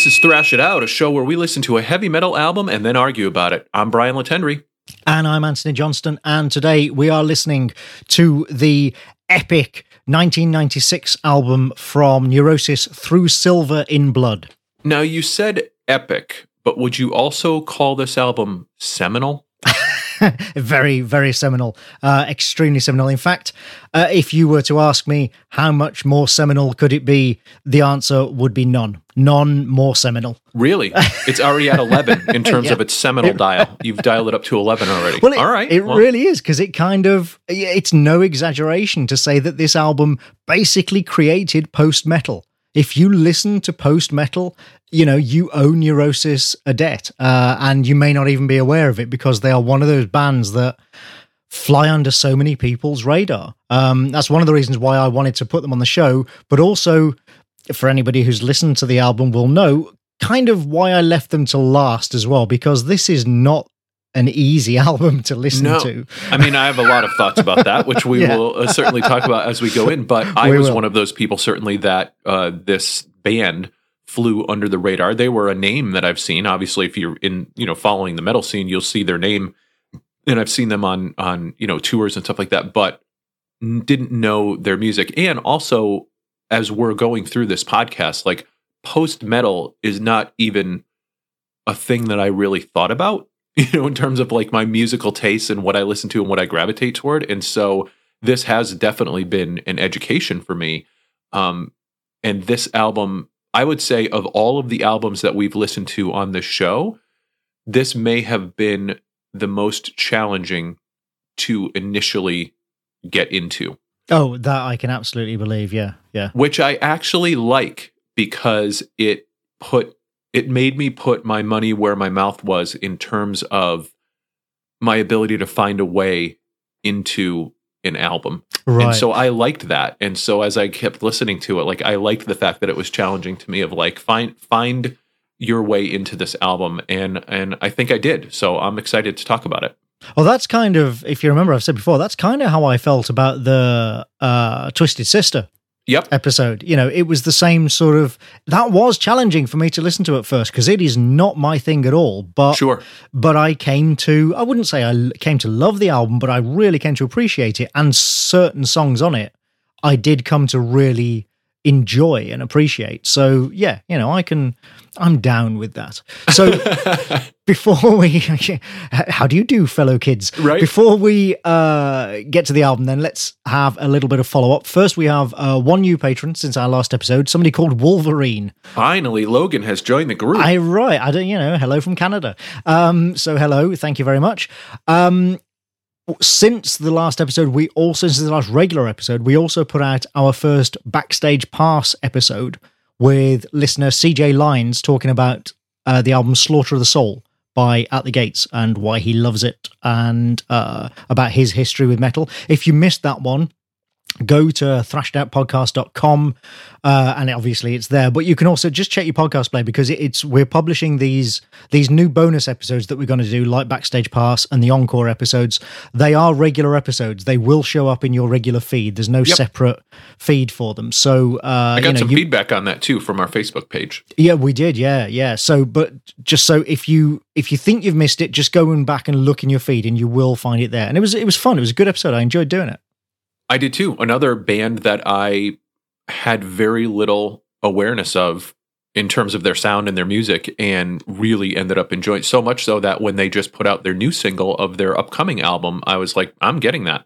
This is Thrash It Out, a show where we listen to a heavy metal album and then argue about it. I'm Brian LeTendre. And I'm Anthony Johnston, and today we are listening to the epic 1996 album from Neurosis Through Silver in Blood. Now, you said epic, but would you also call this album seminal? very, very seminal, uh, extremely seminal. In fact, uh, if you were to ask me how much more seminal could it be, the answer would be none. None more seminal. Really? It's already at 11 in terms Yeah. of its seminal dial. You've dialed it up to 11 already. Well, it, All right. it well, really is because it kind of it's no exaggeration to say that this album basically created post metal. If you listen to post metal, you know you owe Neurosis a debt, uh, and you may not even be aware of it because they are one of those bands that fly under so many people's radar. Um, that's one of the reasons why I wanted to put them on the show, but also for anybody who's listened to the album will know kind of why I left them to last as well, because this is not an easy album to listen No. to. I mean, I have a lot of thoughts about that, which we Yeah. will uh, certainly talk about as we go in. But I We was will. one of those people, certainly, that uh, this band flew under the radar. They were a name that I've seen. Obviously, if you're in, you know, following the metal scene, you'll see their name, and I've seen them on on you know tours and stuff like that. But didn't know their music, and also as we're going through this podcast, like post metal is not even a thing that I really thought about, you know, in terms of like my musical tastes and what I listen to and what I gravitate toward. And so this has definitely been an education for me. Um, and this album, I would say, of all of the albums that we've listened to on this show, this may have been the most challenging to initially get into Oh, that I can absolutely believe. Yeah, yeah. which I actually like because it put it made me put my money where my mouth was in terms of my ability to find a way into an album. Right. And so I liked that. And so as I kept listening to it, like I liked the fact that it was challenging to me of like find find your way into this album and and I think I did. So I'm excited to talk about it. well, that's kind of, if you remember, I've said before, that's kind of how I felt about the uh, Twisted Sister Yep. episode. You know, it was the same sort of. That was challenging for me to listen to at first because it is not my thing at all. But Sure. but I came to. I wouldn't say I came to love the album, but I really came to appreciate it. And certain songs on it, I did come to really enjoy and appreciate. So yeah, you know, I can. I'm down with that. So before we how do you do fellow kids Right. before we uh get to the album then let's have a little bit of follow-up first we have uh one new patron since our last episode somebody called wolverine Finally, Logan has joined the group. i right i don't you know hello from canada um so hello thank you very much um since the last episode we also since the last regular episode we also put out our first backstage pass episode with listener cj lines talking about uh, the album slaughter of the soul by At the Gates and why he loves it and uh, about his history with metal. If you missed that one, go to thrashedoutpodcast.com uh, and obviously it's there but you can also just check your podcast play because it, it's we're publishing these these new bonus episodes that we're going to do like backstage pass and the encore episodes they are regular episodes they will show up in your regular feed there's no Yep. separate feed for them so uh I got you know, some you- feedback on that too from our Facebook page. yeah, we did. Yeah, yeah. So, but just so if you if you think you've missed it, just go and back and look in your feed, and you will find it there. And it was it was fun. It was a good episode. I enjoyed doing it. I did too. Another band that I had very little awareness of in terms of their sound and their music and really ended up enjoying so much so that when they just put out their new single of their upcoming album, I was like, I'm getting that.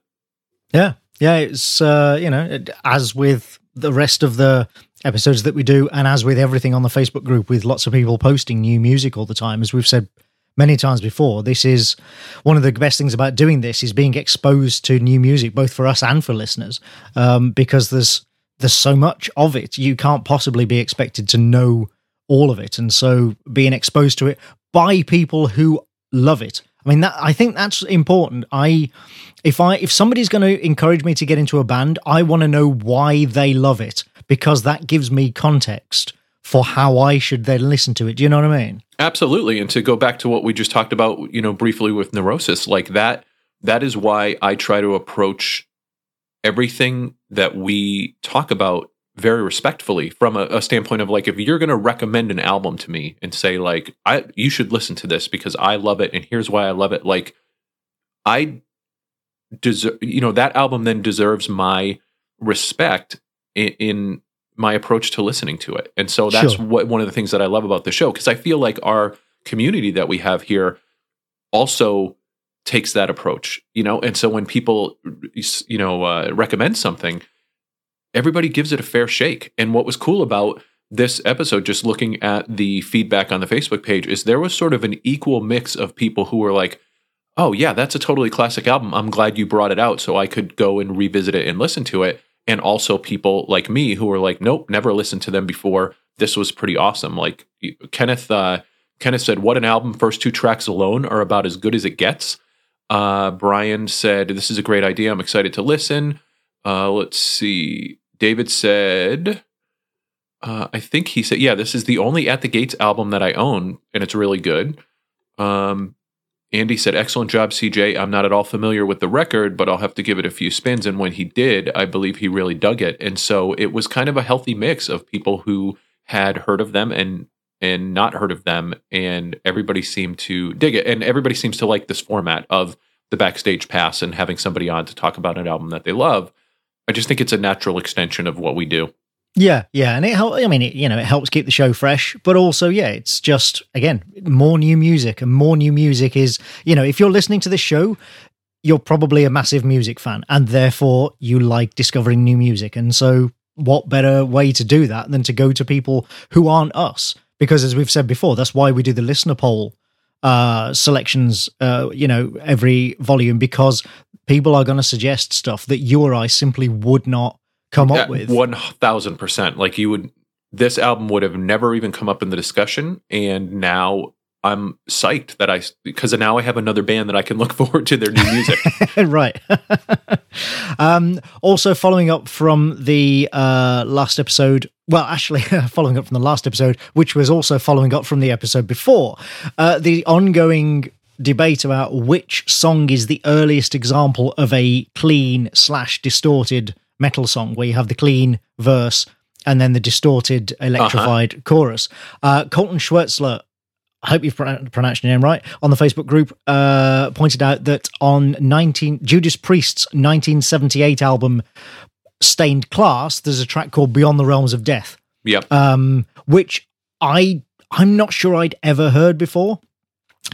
Yeah, yeah. It's uh, you know, it- as with the rest of the episodes that we do, and as with everything on the Facebook group, with lots of people posting new music all the time, as we've said many times before, this is one of the best things about doing this is being exposed to new music, both for us and for listeners, um, because there's there's so much of it. You can't possibly be expected to know all of it, and so being exposed to it by people who love it. I mean, that I think that's important. I if I if somebody's going to encourage me to get into a band, I want to know why they love it because that gives me context for how I should then listen to it. Do you know what I mean? Absolutely. And to go back to what we just talked about, you know, briefly with neurosis, like that that is why I try to approach everything that we talk about very respectfully from a, a standpoint of like if you're going to recommend an album to me and say like I you should listen to this because I love it and here's why I love it like I deserve you know that album then deserves my respect in, in my approach to listening to it. And so that's Sure. what one of the things that I love about the show because I feel like our community that we have here also takes that approach you know? And so when people you know uh, recommend something everybody gives it a fair shake. And what was cool about this episode just looking at the feedback on the facebook page is there was sort of an equal mix of people who were like oh yeah that's a totally classic album. I'm glad you brought it out so i could go and revisit it and listen to it and also people like me who were like nope never listened to them before. This was pretty awesome. Like kenneth uh, kenneth said what an album. First two tracks alone are about as good as it gets. Uh, brian said this is a great idea. I'm excited to listen. Uh, let's see. David said uh, i think he said yeah this is the only at the gates album that i own and it's really good. Um, Andy said, Excellent job, CJ. I'm not at all familiar with the record, but I'll have to give it a few spins. And when he did, I believe he really dug it. And so it was kind of a healthy mix of people who had heard of them and and not heard of them. And everybody seemed to dig it. And everybody seems to like this format of the backstage pass and having somebody on to talk about an album that they love. I just think it's a natural extension of what we do. Yeah, yeah, and it helps. I mean, it, you know, it helps keep the show fresh, but also, yeah, it's just again more new music, and more new music is, you know, if you're listening to this show, you're probably a massive music fan, and therefore you like discovering new music, and so what better way to do that than to go to people who aren't us? Because as we've said before, that's why we do the listener poll uh selections uh you know every volume because people are going to suggest stuff that you or I simply would not come up with one thousand percent. Like you would, this album would have never even come up in the discussion, and now I'm psyched that I because now I have another band that I can look forward to their new music. right. um, also, following up from the uh, last episode, well, actually, following up from the last episode, which was also following up from the episode before, uh, the ongoing debate about which song is the earliest example of a clean slash distorted metal song, where you have the clean verse and then the distorted electrified chorus. Uh, Colton Schwertzler I hope you've pro- pronounced your name right, on the Facebook group, uh, pointed out that on 19 Judas Priest's 1978 album Stained Class, there's a track called Beyond the Realms of Death, yep. um, which I I'm not sure I'd ever heard before.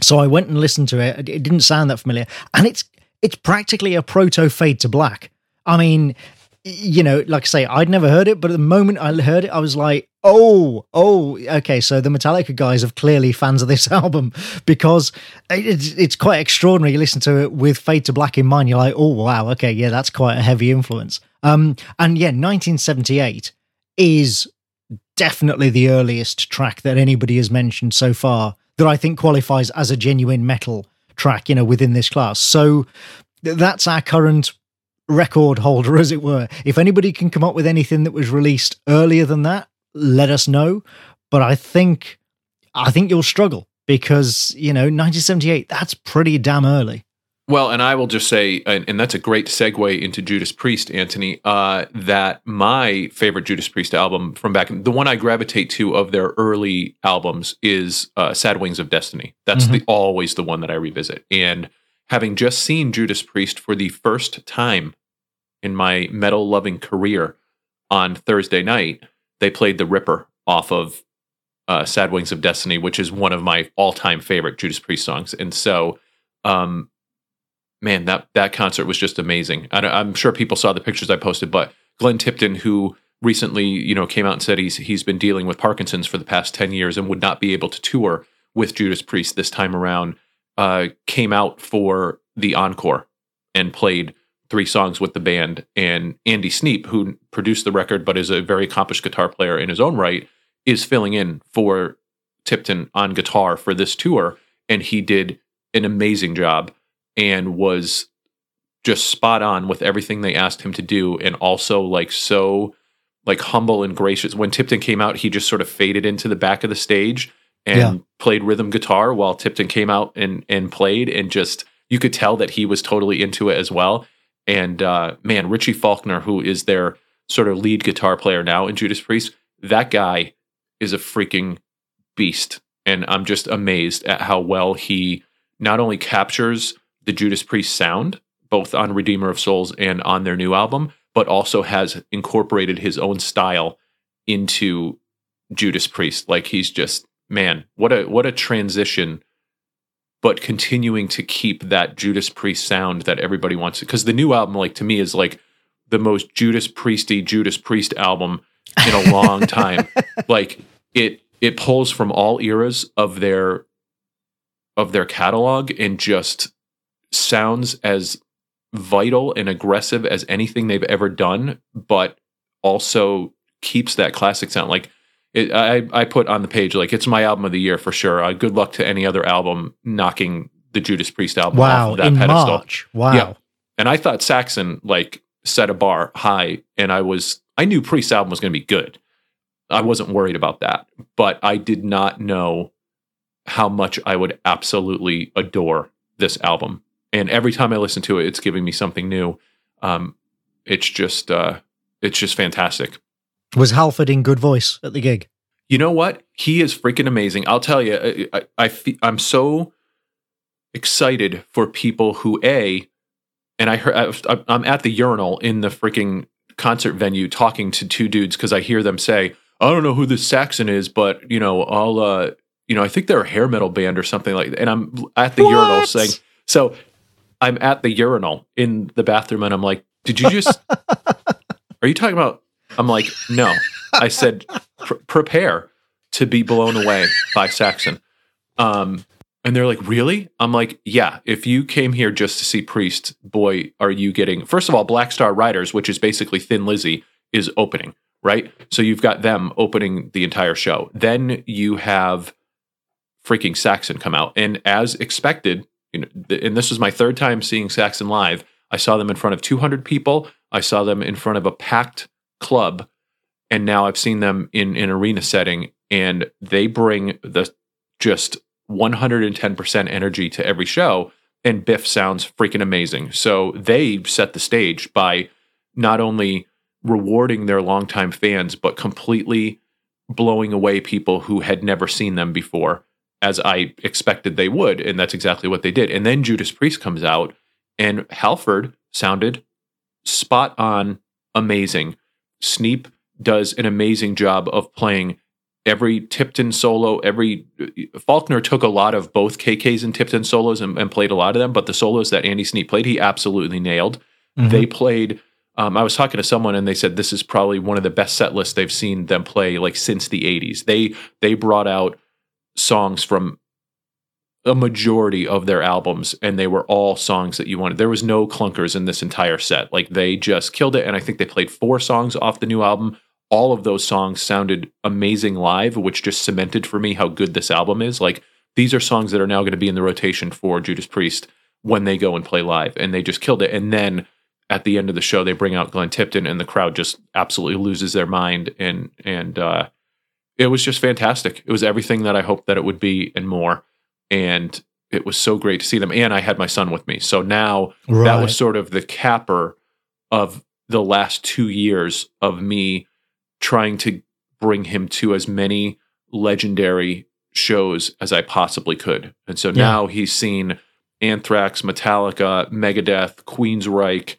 So I went and listened to it. It didn't sound that familiar, and it's it's practically a proto Fade to Black. I mean, you know, like I say, I'd never heard it, but at the moment I heard it, I was like, oh, oh, okay. So the Metallica guys are clearly fans of this album because it's, it's quite extraordinary. You listen to it with Fade to Black in mind, you're like, oh, wow, okay, yeah, that's quite a heavy influence. Um, and yeah, 1978 is definitely the earliest track that anybody has mentioned so far that I think qualifies as a genuine metal track, you know, within this class. So that's our current record holder, as it were. If anybody can come up with anything that was released earlier than that, let us know. But I think I think you'll struggle because you know 1978 that's pretty damn early. Well, and I will just say, and, and that's a great segue into Judas Priest, Anthony. Uh, that my favorite Judas Priest album from back, the one I gravitate to of their early albums is uh, "Sad Wings of Destiny." That's the always the one that I revisit. And having just seen Judas Priest for the first time in my metal loving career on Thursday night, they played the Ripper off of uh, "Sad Wings of Destiny," which is one of my all time favorite Judas Priest songs. And so, um, man, that that concert was just amazing. I, I'm sure people saw the pictures I posted, but Glenn Tipton, who recently, you know, came out and said he's he's been dealing with Parkinson's for the past ten years and would not be able to tour with Judas Priest this time around, uh, came out for the encore and played three songs with the band. And Andy Sneap, who produced the record but is a very accomplished guitar player in his own right, is filling in for Tipton on guitar for this tour, and he did an amazing job and was just spot on with everything they asked him to do and also like so like humble and gracious when tipton came out he just sort of faded into the back of the stage and Yeah. played rhythm guitar while tipton came out and and played and just you could tell that he was totally into it as well. And uh, man, Richie Faulkner, who is their sort of lead guitar player now in Judas Priest, that guy is a freaking beast. And I'm just amazed at how well he not only captures the Judas Priest sound, both on Redeemer of Souls and on their new album, but also has incorporated his own style into Judas Priest. Like he's just man, what a what a transition but continuing to keep that Judas Priest sound that everybody wants because the new album like to me is like the most Judas Priesty Judas Priest album in a long time. like it it pulls from all eras of their of their catalog and just sounds as vital and aggressive as anything they've ever done, but also keeps that classic sound. Like it, I, I put on the page like it's my album of the year for sure. Uh, good luck to any other album knocking the Judas Priest album wow, off of that in pedestal. March. Wow. Yeah. And I thought Saxon like set a bar high, and I was I knew Priest's album was going to be good. I wasn't worried about that, but I did not know how much I would absolutely adore this album. And every time I listen to it, it's giving me something new. Um, it's just uh, it's just fantastic. Was Halford in good voice at the gig? You know what? He is freaking amazing. I'll tell you, I, I, I I'm so excited for people who a, and I heard I, I'm at the urinal in the freaking concert venue talking to two dudes because I hear them say, "I don't know who this Saxon is, but you know, I'll, uh, you know, I think they're a hair metal band or something like." that. And I'm at the What? urinal saying, so I'm at the urinal in the bathroom, and I'm like, "Did you just? are you talking about?" I'm like, "No." I said, "Pr- "Prepare to be blown away by Saxon." Um, and they're like, "Really?" I'm like, "Yeah. If you came here just to see Priest, boy, are you getting first of all Black Star Riders, which is basically Thin Lizzy, is opening, right? So you've got them opening the entire show. Then you have freaking Saxon come out, and as expected, you know, th- and this was my third time seeing Saxon live. I saw them in front of 200 people. I saw them in front of a packed club, and now I've seen them in an arena setting, and they bring the just 110% energy to every show. And Biff sounds freaking amazing. So they set the stage by not only rewarding their longtime fans, but completely blowing away people who had never seen them before, as I expected they would. And that's exactly what they did. And then Judas Priest comes out, and Halford sounded spot on amazing. Sneap does an amazing job of playing every Tipton solo. Every Faulkner took a lot of both KKs and Tipton solos and, and played a lot of them, but the solos that Andy Sneap played, he absolutely nailed. Mhm. They played. Um, I was talking to someone and they said this is probably one of the best set lists they've seen them play like since the '80s. They they brought out songs from a majority of their albums and they were all songs that you wanted. There was no clunkers in this entire set. Like they just killed it and I think they played four songs off the new album. All of those songs sounded amazing live, which just cemented for me how good this album is. Like these are songs that are now going to be in the rotation for Judas Priest when they go and play live and they just killed it. And then at the end of the show they bring out Glenn Tipton and the crowd just absolutely loses their mind and and uh it was just fantastic. It was everything that I hoped that it would be and more and it was so great to see them. And I had my son with me, so now that was sort of the capper of the last two years of me trying to bring him to as many legendary shows as I possibly could. And so Yeah. now he's seen Anthrax, Metallica, Megadeth, Queensryche,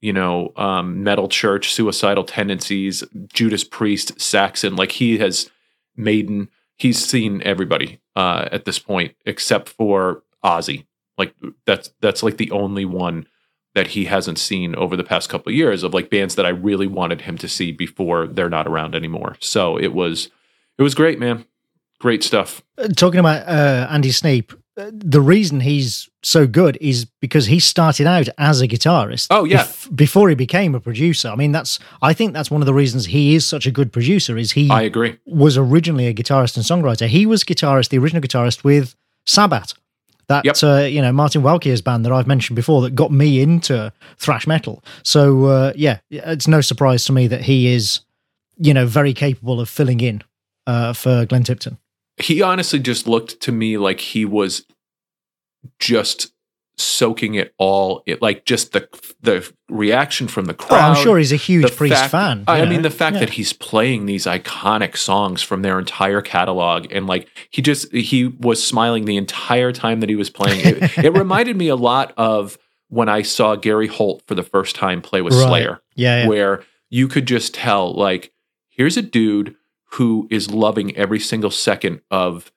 you know, um, Metal Church, Suicidal Tendencies, Judas Priest, Saxon. Like he has Maiden. He's seen everybody uh, at this point, except for Ozzy. Like that's that's like the only one that he hasn't seen over the past couple of years of like bands that I really wanted him to see before they're not around anymore. So it was it was great, man. Great stuff. Uh, Talking about uh, Andy Sneap, uh, the reason he's so good is because he started out as a guitarist. Oh, yeah. bef- before he became a producer. I mean, that's I think that's one of the reasons he is such a good producer. Is he I agree. was originally a guitarist and songwriter. He was guitarist, the original guitarist with Sabbat. That Yep. uh, you know Martin Walkyier's band that I've mentioned before that got me into thrash metal. So uh, yeah, it's no surprise to me that he is you know very capable of filling in uh, for Glenn Tipton. He honestly just looked to me like he was just soaking it all. It like just the the reaction from the Oh, crowd. I'm sure he's a huge Priest fact- fan. I you mean, the fact Yeah. that he's playing these iconic songs from their entire catalog, and like he just he was smiling the entire time that he was playing. It, it reminded me a lot of when I saw Gary Holt for the first time play with Right. Slayer, yeah, yeah. where you could just tell like here's a dude who is loving every single second of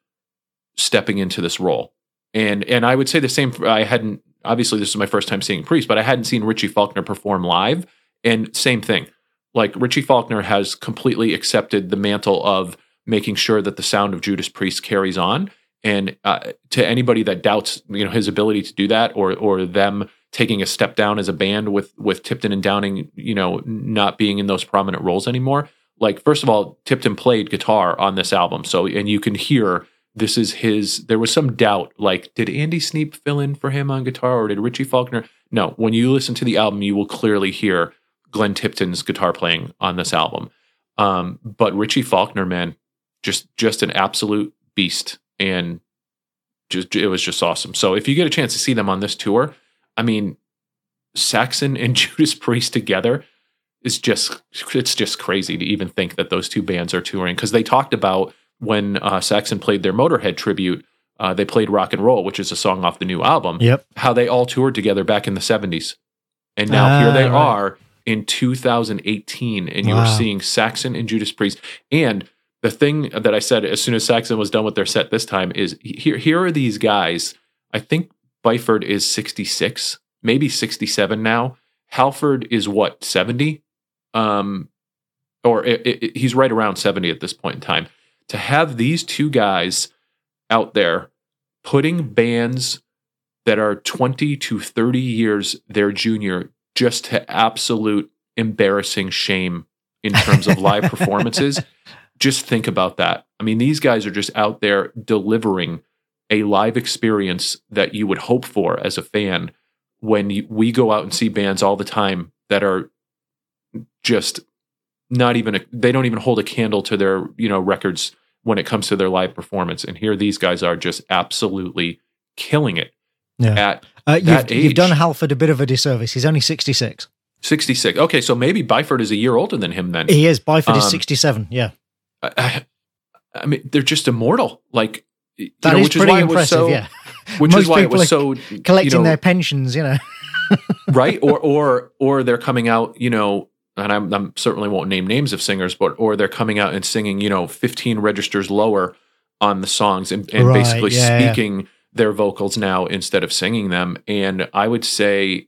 stepping into this role. And and I would say the same. I hadn't obviously this is my first time seeing Priest, but I hadn't seen Richie Faulkner perform live. And same thing, like Richie Faulkner has completely accepted the mantle of making sure that the sound of Judas Priest carries on. And uh, to anybody that doubts, you know, his ability to do that, or or them taking a step down as a band with with Tipton and Downing, you know, not being in those prominent roles anymore. Like first of all, Tipton played guitar on this album, so and you can hear this is his. There was some doubt, like did Andy Sneap fill in for him on guitar, or did Richie Faulkner? No, when you listen to the album, you will clearly hear Glenn Tipton's guitar playing on this album. Um, but Richie Faulkner, man, just just an absolute beast, and just it was just awesome. So if you get a chance to see them on this tour, I mean, Saxon and Judas Priest together is just it's just crazy to even think that those two bands are touring because they talked about when uh, Saxon played their Motorhead tribute. Uh, they played Rock and Roll, which is a song off the new album. Yep. How they all toured together back in the 70s. And now here Ah, they right. are in 2018, and you're seeing Saxon and Judas Priest. And the thing that I said as soon as Saxon was done with their set this time is here, here are these guys. I think Byford is 66, maybe 67 now. Halford is what, 70? Um, or it, it, he's right around 70 at this point in time. To have these two guys out there putting bands that are 20 to 30 years their junior just to absolute embarrassing shame in terms of live performances. Just think about that. I mean, these guys are just out there delivering a live experience that you would hope for as a fan when you, we go out and see bands all the time that are just not even a, they don't even hold a candle to their you know records when it comes to their live performance and here these guys are just absolutely killing it Yeah. at Uh, you've, that you've done Halford a bit of a disservice. He's only 66. 66 okay so maybe byford is a year older than him then He is. Byford is Um, 67. Yeah. I, I- I mean they're just immortal like you That know, is which is pretty was impressive. so yeah. which Most is why it was so you Collecting know, their pensions, you know. right or or or they're coming out you know and I'm, I'm certainly won't name names of singers but or they're coming out and singing you know 15 registers lower on the songs and, and Right, basically yeah, yeah. speaking their vocals now instead of singing them. And i would say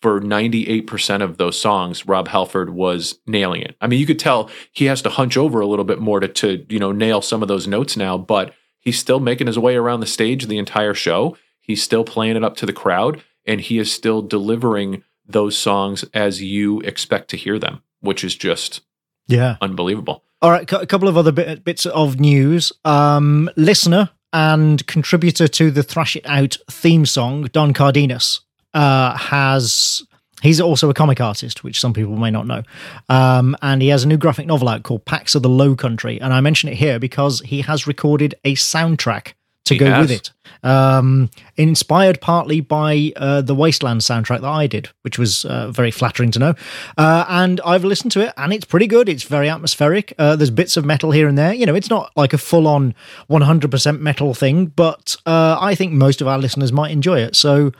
for 98% of those songs rob halford was nailing it. I mean you could tell he has to hunch over a little bit more to, to you know nail some of those notes now but he's still making his way around the stage the entire show. He's still playing it up to the crowd and he is still delivering those songs as you expect to hear them which is just Yeah. unbelievable All right, a couple of other bit, bits of news. Um, listener and contributor to the Thrash It Out theme song, Don Cardenas, uh, has. He's also a comic artist, which some people may not know. Um, and he has a new graphic novel out called Pax of the Low Country. And I mention it here because he has recorded a soundtrack to He go has. with it. Um, inspired partly by uh, the Wasteland soundtrack that I did, which was uh, very flattering to know. Uh, and I've listened to it, and it's pretty good. It's very atmospheric. Uh, there's bits of metal here and there. You know, it's not like a full on 100% metal thing, but uh, I think most of our listeners might enjoy it. So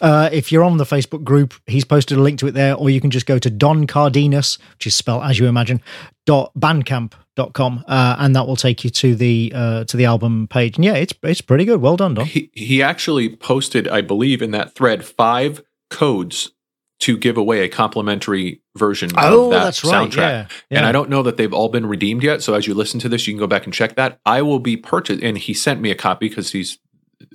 uh, if you're on the Facebook group, he's posted a link to it there, or you can just go to Don Cardenas, which is spelled as you imagine, bandcamp.com, uh, and that will take you to the uh, to the album page. And yeah, it's it's pretty good. Well done, Don. he he actually posted i believe in that thread five codes to give away a complimentary version Oh, of that that's right. soundtrack Yeah, yeah. and i don't know that they've all been redeemed yet so as you listen to this you can go back and check that i will be purchased and he sent me a copy because he's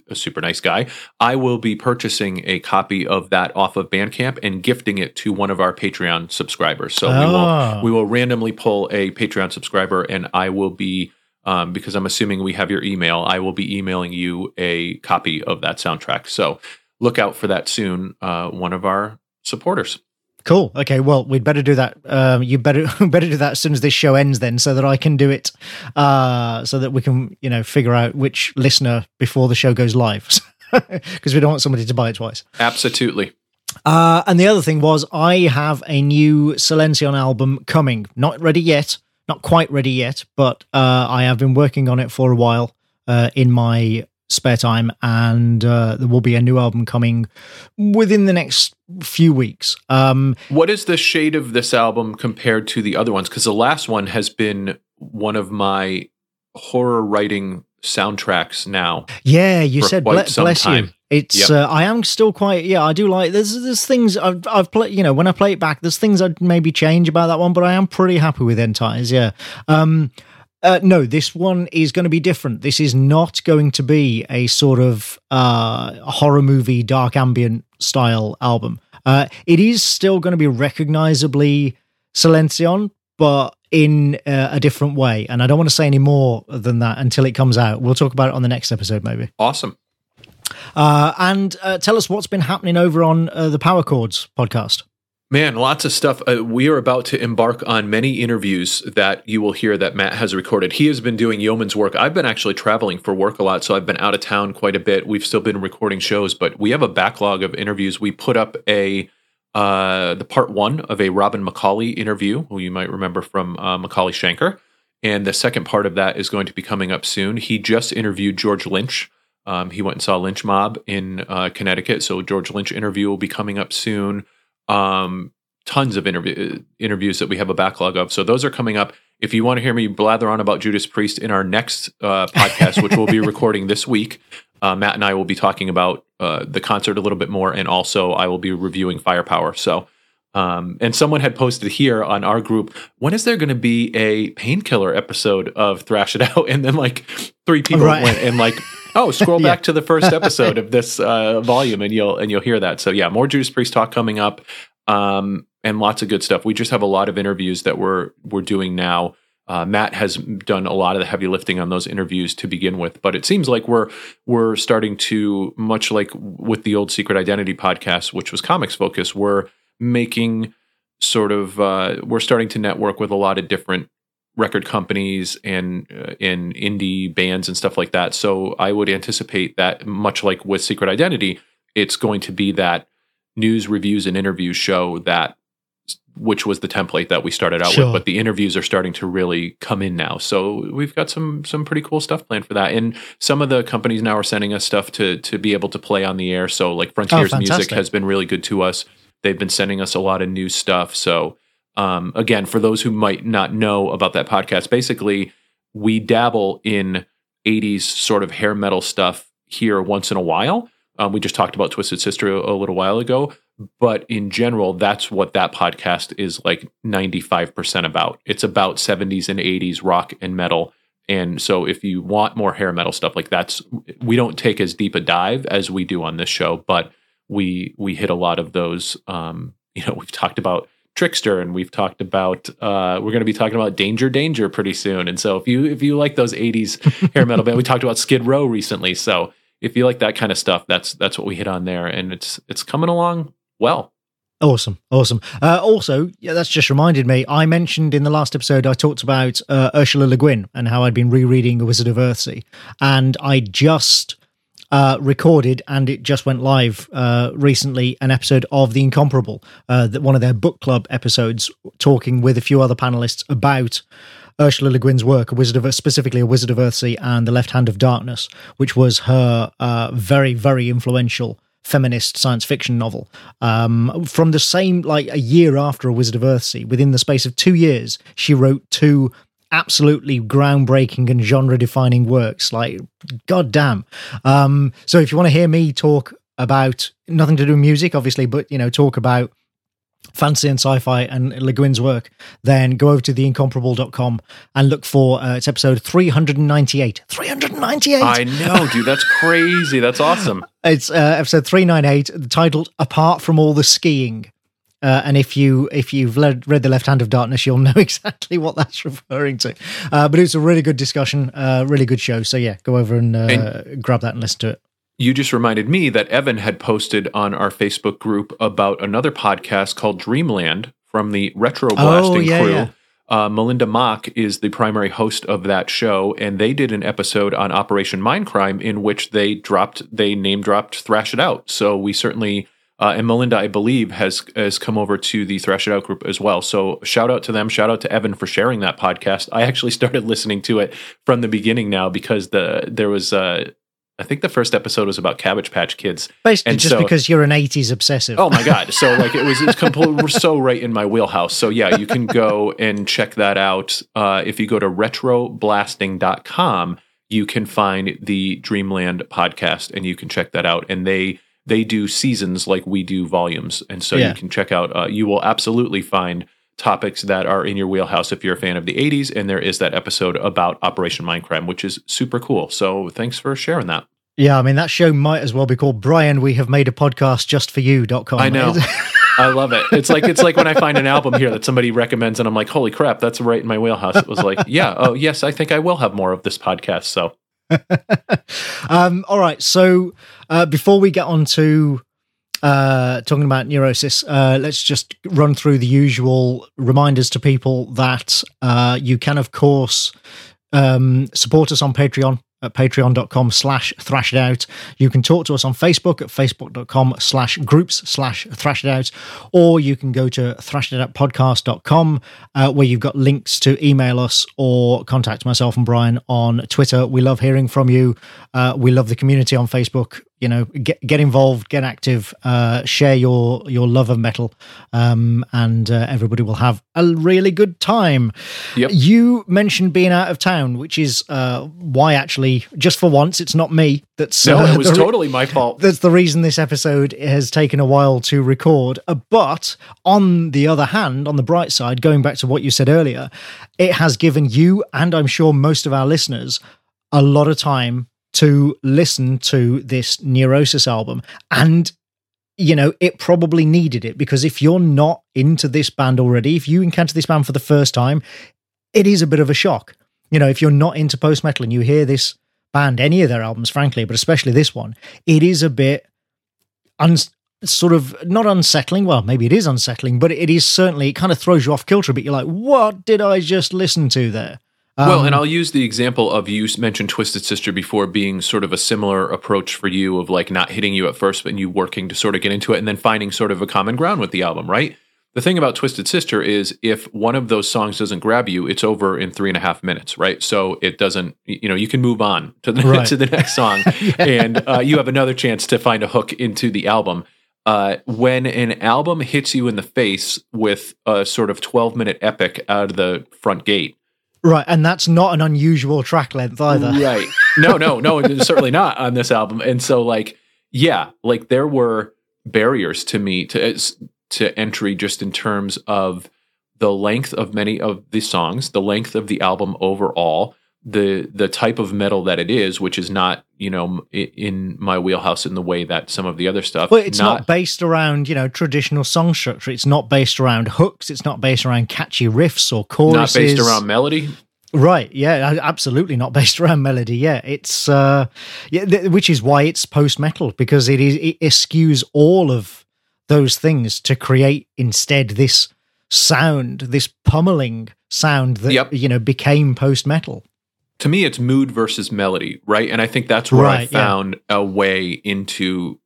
a super nice guy i will be purchasing a copy of that off of bandcamp and gifting it to one of our patreon subscribers so we Oh. will we will randomly pull a patreon subscriber and i will be um, because I'm assuming we have your email, I will be emailing you a copy of that soundtrack. So look out for that soon. Uh, one of our supporters. Cool. Okay. Well, we'd better do that. Um, you better better do that as soon as this show ends, then, so that I can do it, uh, so that we can, you know, figure out which listener before the show goes live. because we don't want somebody to buy it twice. Absolutely. Uh, and the other thing was, I have a new Silencion album coming. Not ready yet, not quite ready yet, but uh, I have been working on it for a while uh, in my spare time, and uh, there will be a new album coming within the next few weeks. Um, what is the shade of this album compared to the other ones? Because the last one has been one of my horror writing soundtracks now. Yeah, you said ble- bless time. you. It's yep. uh, I am still quite yeah I do like there's there's things I've I've played you know when I play it back there's things I'd maybe change about that one but I am pretty happy with Entires yeah um uh, no, this one is going to be different. This is not going to be a sort of uh, horror movie, dark ambient style album. Uh, it is still going to be recognizably Silencion, but in uh, a different way. And I don't want to say any more than that until it comes out. We'll talk about it on the next episode, maybe. Awesome. Uh, and uh, tell us what's been happening over on uh, the Power Chords podcast. Man, lots of stuff. Uh, we are about to embark on many interviews that you will hear that Matt has recorded. He has been doing yeoman's work. I've been actually traveling for work a lot, so I've been out of town quite a bit. We've still been recording shows, but we have a backlog of interviews. We put up a uh, the part one of a Robin McAuley interview, who you might remember from uh, McAuley Schenker, and the second part of that is going to be coming up soon. He just interviewed George Lynch. Um, he went and saw Lynch Mob in uh, Connecticut, so George Lynch interview will be coming up soon um, tons of interview, interviews that we have a backlog of. So those are coming up. If you want to hear me blather on about Judas Priest in our next uh, podcast, which we'll be recording this week, uh, Matt and I will be talking about uh, the concert a little bit more, and also I will be reviewing Firepower. So, um, and someone had posted here on our group, when is there going to be a painkiller episode of Thrash It Out? And then like three people right. went and like, oh, scroll back to the first episode of this uh, volume, and you'll and you'll hear that. So yeah, more Judas Priest talk coming up. Um, and lots of good stuff. We just have a lot of interviews that we're we're doing now. Uh, Matt has done a lot of the heavy lifting on those interviews to begin with, but it seems like we're we're starting to much like with the old Secret Identity podcast, which was comics focus. We're making sort of uh, we're starting to network with a lot of different record companies and uh, and indie bands and stuff like that. So I would anticipate that much like with Secret Identity, it's going to be that news reviews and interviews show that which was the template that we started out sure. with but the interviews are starting to really come in now. So we've got some some pretty cool stuff planned for that. And some of the companies now are sending us stuff to to be able to play on the air. So like frontiers oh, music has been really good to us. They've been sending us a lot of new stuff. So um, again for those who might not know about that podcast basically we dabble in 80s sort of hair metal stuff here once in a while um, we just talked about Twisted Sister a, a little while ago, but in general, that's what that podcast is like 95% about. It's about 70s and 80s rock and metal. And so if you want more hair metal stuff like that's we don't take as deep a dive as we do on this show, but we we hit a lot of those um, you know, we've talked about Trixter and we've talked about uh, we're going to be talking about Danger Danger pretty soon. And so if you if you like those 80s hair metal band, we talked about Skid Row recently. So if you like that kind of stuff, that's that's what we hit on there, and it's it's coming along well. Awesome, awesome. Uh, also, yeah, that's just reminded me. I mentioned in the last episode I talked about uh, Ursula Le Guin and how I'd been rereading *A Wizard of Earthsea*, and I just uh, recorded and it just went live uh, recently an episode of The Incomparable, uh, that one of their book club episodes, talking with a few other panelists about Ursula Le Guin's work, a Wizard of specifically a Wizard of Earthsea and The Left Hand of Darkness, which was her uh, very very influential feminist science fiction novel. Um, from the same like a year after a Wizard of Earthsea, within the space of two years, she wrote two absolutely groundbreaking and genre defining works. Like, goddamn. Um, so if you want to hear me talk about nothing to do with music, obviously, but you know, talk about fantasy and sci-fi and Le Guin's work, then go over to theincomparable.com and look for uh, it's episode 398. 398. I know, dude. That's crazy. That's awesome. It's uh, episode 398 titled Apart from All the Skiing. Uh, and if you if you've read, read the Left Hand of Darkness, you'll know exactly what that's referring to. Uh, but it's a really good discussion, uh, really good show. So yeah, go over and, uh, and grab that and listen to it you just reminded me that Evan had posted on our Facebook group about another podcast called Dreamland from the Retro Blasting oh, yeah, crew. Yeah. Uh, Melinda Mock is the primary host of that show, and they did an episode on Operation Mindcrime in which they dropped, they name dropped Thrash It Out. So we certainly, uh, and Melinda, I believe, has has come over to the Thrash It Out group as well. So shout out to them. Shout out to Evan for sharing that podcast. I actually started listening to it from the beginning now because the there was. Uh, I think the first episode was about Cabbage Patch Kids. Basically, And just so- because you're an 80s obsessive. Oh my god! So like it was, it's completely so right in my wheelhouse. So yeah, you can go and check that out. Uh, if you go to retroblasting.com, you can find the Dreamland podcast, and you can check that out. And they they do seasons like we do volumes, and so Yeah. you can check out. Uh, you will absolutely find topics that are in your wheelhouse if you're a fan of the 80s and there is that episode about operation mindcrime which is super cool so thanks for sharing that Yeah, I mean, that show might as well be called Brian, we have made a podcast just for you.com. I know. I love it. It's like it's like when I find an album here that somebody recommends and I'm like, holy crap, that's right in my wheelhouse. It was like, yeah, oh yes, I think I will have more of this podcast. So um, all right. So uh, before we get on to uh, talking about neurosis, uh, let's just run through the usual reminders to people that uh, you can, of course, um, support us on Patreon at patreon.com slash thrash it out. You can talk to us on Facebook at facebook.com slash groups slash thrash it out, or you can go to thrashitoutpodcast.com uh, where you've got links to email us or contact myself and Brian on Twitter. We love hearing from you. Uh, we love the community on Facebook. You know, get get involved, get active, uh, share your your love of metal, um, and uh, everybody will have a really good time. Yep. You mentioned being out of town, which is uh, why actually, just for once, it's not me that's no, uh, it was the totally my fault. that's the reason this episode has taken a while to record. Uh, but on the other hand, on the bright side, going back to what you said earlier, it has given you and I'm sure most of our listeners a lot of time to listen to this Neurosis album. And you know, it probably needed it because if you're not into this band already, if you encounter this band for the first time, it is a bit of a shock. You know, if you're not into post metal and you hear this band, any of their albums, frankly, but especially this one, it is a bit un- sort of not unsettling. Well, maybe it is unsettling, but it is certainly, it kind of throws you off kilter a bit. You're like, what did I just listen to there? Well, Um, and I'll use the example of you mentioned Twisted Sister before being sort of a similar approach for you of like not hitting you at first, but you working to sort of get into it and then finding sort of a common ground with the album, right? The thing about Twisted Sister is if one of those songs doesn't grab you, it's over in three and a half minutes, right? So it doesn't, you know, you can move on to the Right. to the next song, and uh, you have another chance to find a hook into the album. Uh, when an album hits you in the face with a sort of twelve minute epic out of the front gate, Right. And that's not an unusual track length either. Right. No, no, no, certainly not on this album. And so like, yeah, like there were barriers to me to uh, to entry just in terms of the length of many of the songs, the length of the album overall, the the type of metal that it is, which is not, you know, in my wheelhouse in the way that some of the other stuff. Well, it's not, based around, you know, traditional song structure. It's not based around hooks. It's not based around catchy riffs or choruses. not based around melody. Right. Yeah. Absolutely not based around melody. Yeah. It's, uh, yeah, th- which is why it's post metal because it is, it eschews all of those things to create instead this sound, this pummeling sound that, Yep. you know, became post metal. To me it's mood versus melody right and i think that's where i Right, yeah. found a way into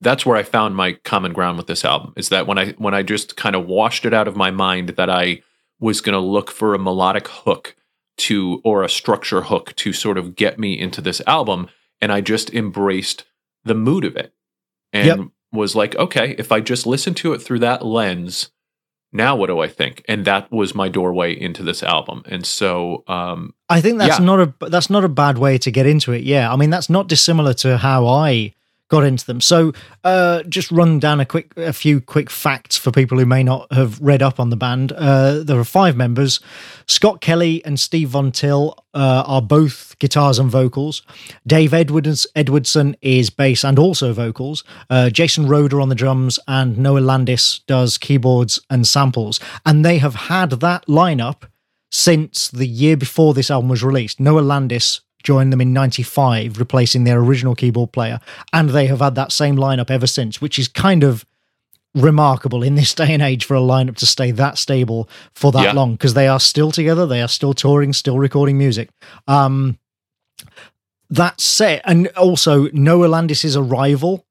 that's where i found my common ground with this album is that when i when i just kind of washed it out of my mind that i was going to look for a melodic hook to or a structure hook to sort of get me into this album and i just embraced the mood of it and Yep. was like okay if i just listen to it through that lens now what do i think and that was my doorway into this album and so um I think that's Yeah. not a that's not a bad way to get into it. Yeah, I mean that's not dissimilar to how I got into them. So, uh, just run down a quick a few quick facts for people who may not have read up on the band. Uh, there are five members. Scott Kelly and Steve Von Till uh, are both guitars and vocals. Dave Edwards Edwardson is bass and also vocals. Uh, Jason Roeder on the drums and Noah Landis does keyboards and samples. And they have had that lineup since the year before this album was released. Noah Landis joined them in 95, replacing their original keyboard player, and they have had that same lineup ever since, which is kind of remarkable in this day and age for a lineup to stay that stable for that Yeah. long because they are still together, they are still touring, still recording music. Um, that said, and also Noah Landis's arrival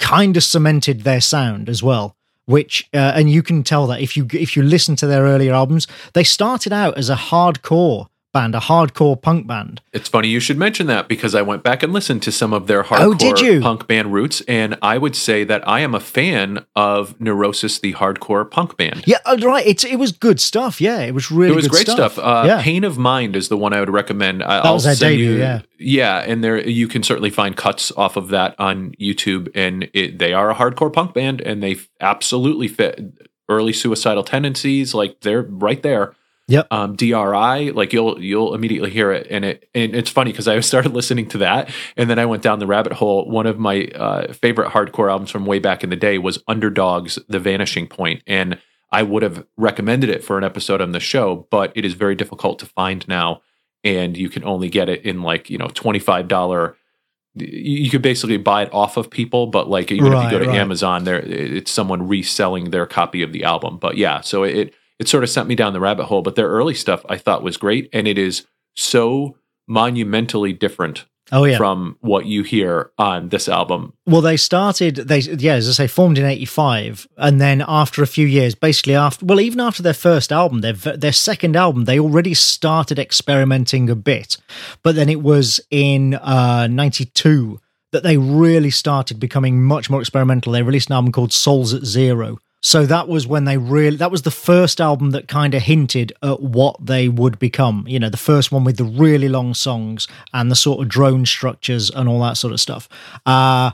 kind of cemented their sound as well. Which uh, and you can tell that if you if you listen to their earlier albums, they started out as a hardcore band, a hardcore punk band. It's funny you should mention that because I went back and listened to some of their hardcore Oh, did you? punk band roots, and I would say that I am a fan of Neurosis, the hardcore punk band. Yeah, uh, right. It's it was good stuff. Yeah, it was really it was great stuff. Uh, yeah, Pain of Mind is the one I would recommend. I, That I'll was their send debut, you- yeah. yeah, and there you can certainly find cuts off of that on YouTube, and it, they are a hardcore punk band, and they absolutely fit early suicidal tendencies. Like they're right there. Yep. Um, DRI, like you'll you'll immediately hear it, and it and it's funny because I started listening to that, and then I went down the rabbit hole. One of my uh, favorite hardcore albums from way back in the day was Underdogs, The Vanishing Point, and I would have recommended it for an episode on the show, but it is very difficult to find now, and you can only get it in like you know twenty five dollar. You could basically buy it off of people, but like even if you go to right. Amazon, there it's someone reselling their copy of the album. But yeah, so it it sort of sent me down the rabbit hole. But their early stuff I thought was great, and it is so monumentally different oh yeah. from what you hear on this album. Well, they started. They yeah, as I say, formed in '85, and then after a few years, basically after well, even after their first album, their their second album, they already started experimenting a bit. But then it was in uh, '92 that they really started becoming much more experimental. They released an album called Souls at Zero. So that was when they really that was the first album that kind of hinted at what they would become. You know, the first one with the really long songs and the sort of drone structures and all that sort of stuff. Uh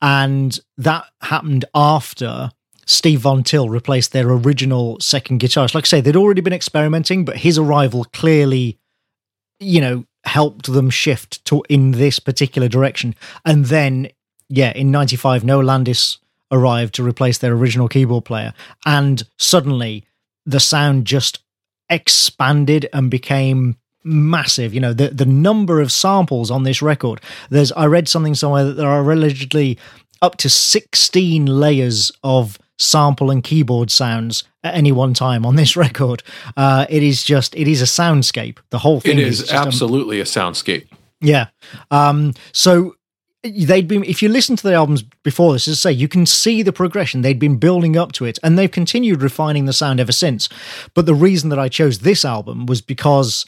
and that happened after Steve Von Till replaced their original second guitarist. Like I say, they'd already been experimenting, but his arrival clearly, you know, helped them shift to in this particular direction. And then, yeah, in '95, Noah Landis arrived to replace their original keyboard player, and suddenly the sound just expanded and became massive. You know the the number of samples on this record. There's i read something somewhere that there are allegedly up to 16 layers of sample and keyboard sounds at any one time on this record. Uh it is just it is a soundscape. The whole It thing is just a- absolutely a soundscape. yeah. Um, so they'd been, if you listen to the albums before this, as I say, you can see the progression. They'd been building up to it and they've continued refining the sound ever since. But the reason that I chose this album was because,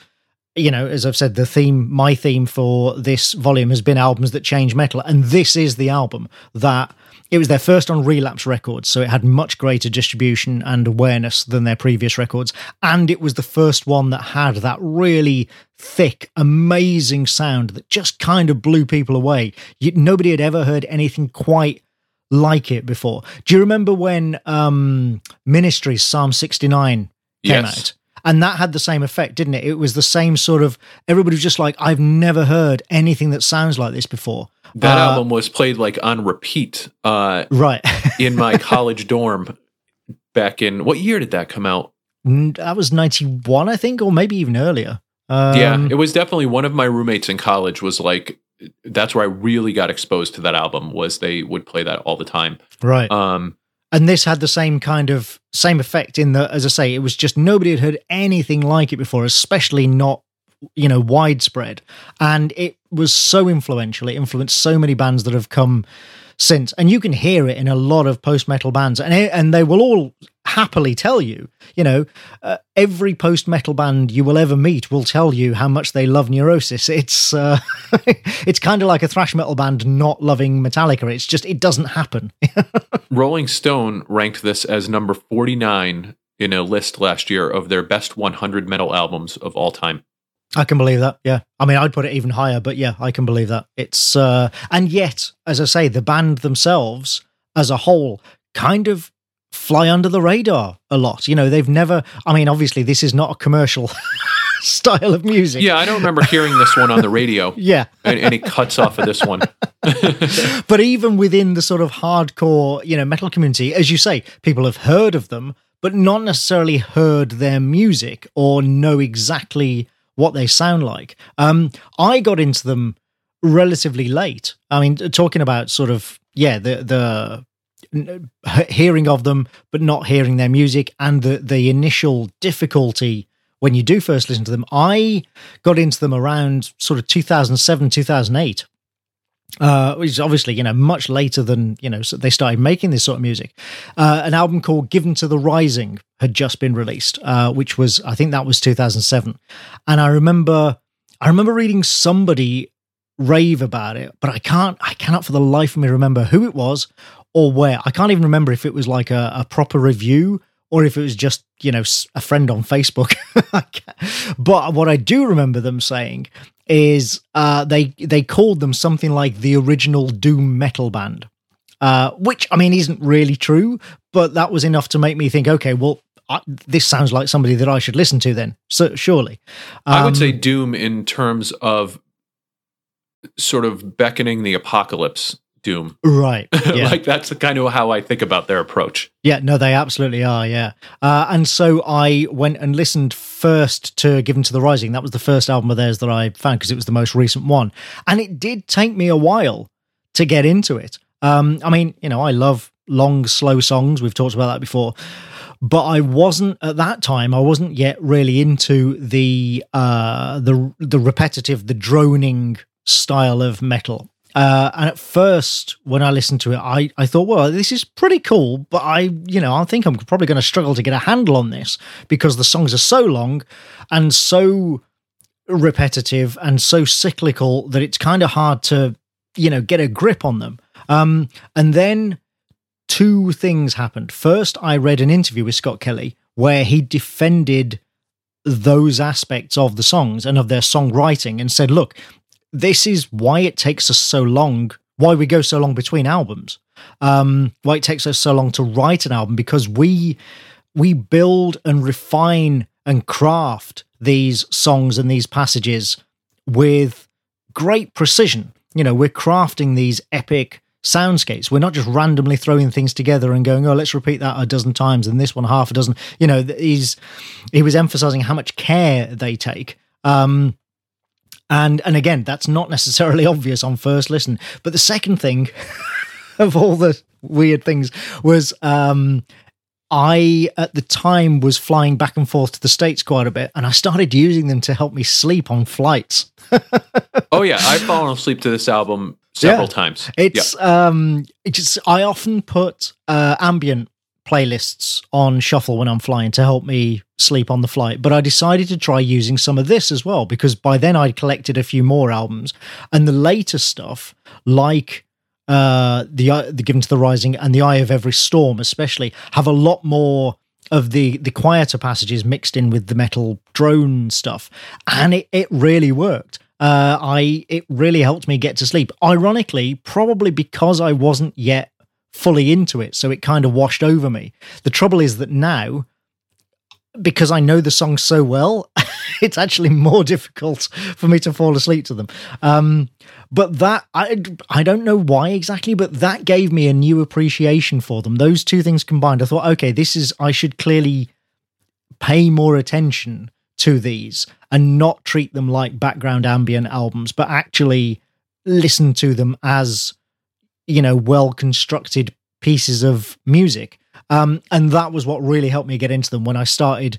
you know, as I've said, the theme, my theme for this volume has been albums that change metal. And this is the album that it was their first on Relapse Records, so it had much greater distribution and awareness than their previous records. And it was the first one that had that really thick, amazing sound that just kind of blew people away. You, nobody had ever heard anything quite like it before. Do you remember when um, Ministry's Psalm 69 came Yes. out? And that had the same effect, didn't it? It was the same sort of everybody was just like, I've never heard anything that sounds like this before. That Uh, album was played like on repeat uh, Right. in my college dorm back in what year did that come out? That was 91 i think or maybe even earlier um, yeah, it was definitely one of my roommates in college was like that's where I really got exposed to that album was they would play that all the time. right Um and this had the same kind of same effect in that as i say it was just nobody had heard anything like it before especially not you know widespread. And it was so influential. It influenced so many bands that have come since. And you can hear it in a lot of post metal bands. And it- and they will all happily tell you you know uh, every post metal band you will ever meet will tell you how much they love neurosis it's uh, it's kind of like a thrash metal band not loving metallica it's just it doesn't happen Rolling Stone ranked this as number 49 in a list last year of their best 100 metal albums of all time. I can believe that. Yeah. I mean, I'd put it even higher, but yeah, I can believe that. It's, uh, and yet, as I say, the band themselves as a whole kind of fly under the radar a lot. You know, they've never, I mean, obviously, this is not a commercial style of music. Yeah, I don't remember hearing this one on the radio. Yeah. And any cuts off of this one. but even within the sort of hardcore, you know, metal community, as you say, people have heard of them, but not necessarily heard their music or know exactly what they sound like. Um, I got into them relatively late. I mean, talking about sort of yeah, the the hearing of them but not hearing their music and the the initial difficulty when you do first listen to them i got into them around sort of 2007 2008 uh, which is obviously you know much later than you know so they started making this sort of music. Uh, an album called "Given to the Rising" had just been released, uh, which was I think that was 2007, and I remember I remember reading somebody rave about it, but I can't I cannot for the life of me remember who it was or where. I can't even remember if it was like a, a proper review or if it was just you know a friend on Facebook. but what I do remember them saying is uh, they they called them something like the original doom metal band, uh, which I mean isn't really true, but that was enough to make me think, okay, well. I, this sounds like somebody that I should listen to then. So surely, um, I would say doom in terms of sort of beckoning the apocalypse doom. Right yeah. like that's kind of how i think about their approach. Yeah no they absolutely are yeah. Uh, and so i went and listened first to given to the rising. That was the first album of theirs that i found because it was the most recent one. And it did take me a while to get into it. Um, i mean you know i love long slow songs. We've talked about that before. But I wasn't at that time. I wasn't yet really into the uh, the the repetitive, the droning style of metal. Uh, and at first, when I listened to it, I, I thought, well, this is pretty cool, but I, you know, I think I'm probably going to struggle to get a handle on this because the songs are so long and so repetitive and so cyclical that it's kind of hard to, you know, get a grip on them. Um, and then two things happened. First, I read an interview with Scott Kelly where he defended those aspects of the songs and of their songwriting and said, look, this is why it takes us so long, why we go so long between albums, um, why it takes us so long to write an album because we we build and refine and craft these songs and these passages with great precision. You know, we're crafting these epic soundscapes. We're not just randomly throwing things together and going, "Oh, let's repeat that a dozen times," and this one half a dozen. You know, he's he was emphasizing how much care they take. Um, and and again, that's not necessarily obvious on first listen. But the second thing of all the weird things was um, I at the time was flying back and forth to the states quite a bit, and I started using them to help me sleep on flights. oh yeah, I've fallen asleep to this album several yeah. times. It's yeah. um, it's just, I often put uh, ambient playlists on shuffle when I'm flying to help me sleep on the flight. But I decided to try using some of this as well because by then I'd collected a few more albums and the later stuff, like uh, the uh, the Given to the Rising and the Eye of Every Storm, especially, have a lot more of the the quieter passages mixed in with the metal drone stuff, and it it really worked. Uh, I it really helped me get to sleep. Ironically, probably because I wasn't yet fully into it, so it kind of washed over me. The trouble is that now, because I know the song so well, it's actually more difficult for me to fall asleep to them. Um, but that I I don't know why exactly, but that gave me a new appreciation for them. Those two things combined, I thought, okay, this is I should clearly pay more attention to these and not treat them like background ambient albums, but actually listen to them as you know, well constructed pieces of music. Um, and that was what really helped me get into them when I started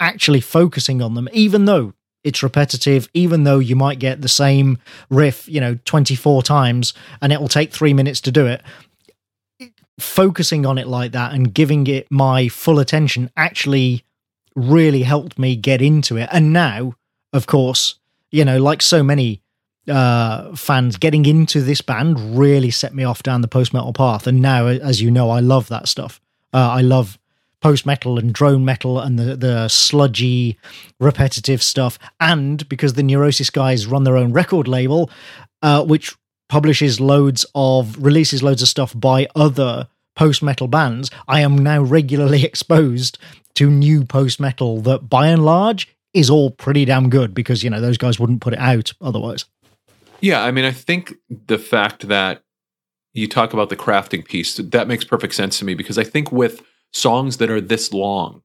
actually focusing on them, even though it's repetitive, even though you might get the same riff, you know, 24 times and it will take three minutes to do it. Focusing on it like that and giving it my full attention actually really helped me get into it. And now, of course, you know, like so many uh, fans getting into this band really set me off down the post metal path. And now, as you know, I love that stuff. Uh, I love post metal and drone metal and the, the sludgy, repetitive stuff. And because the Neurosis guys run their own record label, uh, which publishes loads of, releases loads of stuff by other post metal bands, I am now regularly exposed to new post metal that by and large is all pretty damn good because, you know, those guys wouldn't put it out otherwise. Yeah, I mean, I think the fact that you talk about the crafting piece that makes perfect sense to me because I think with songs that are this long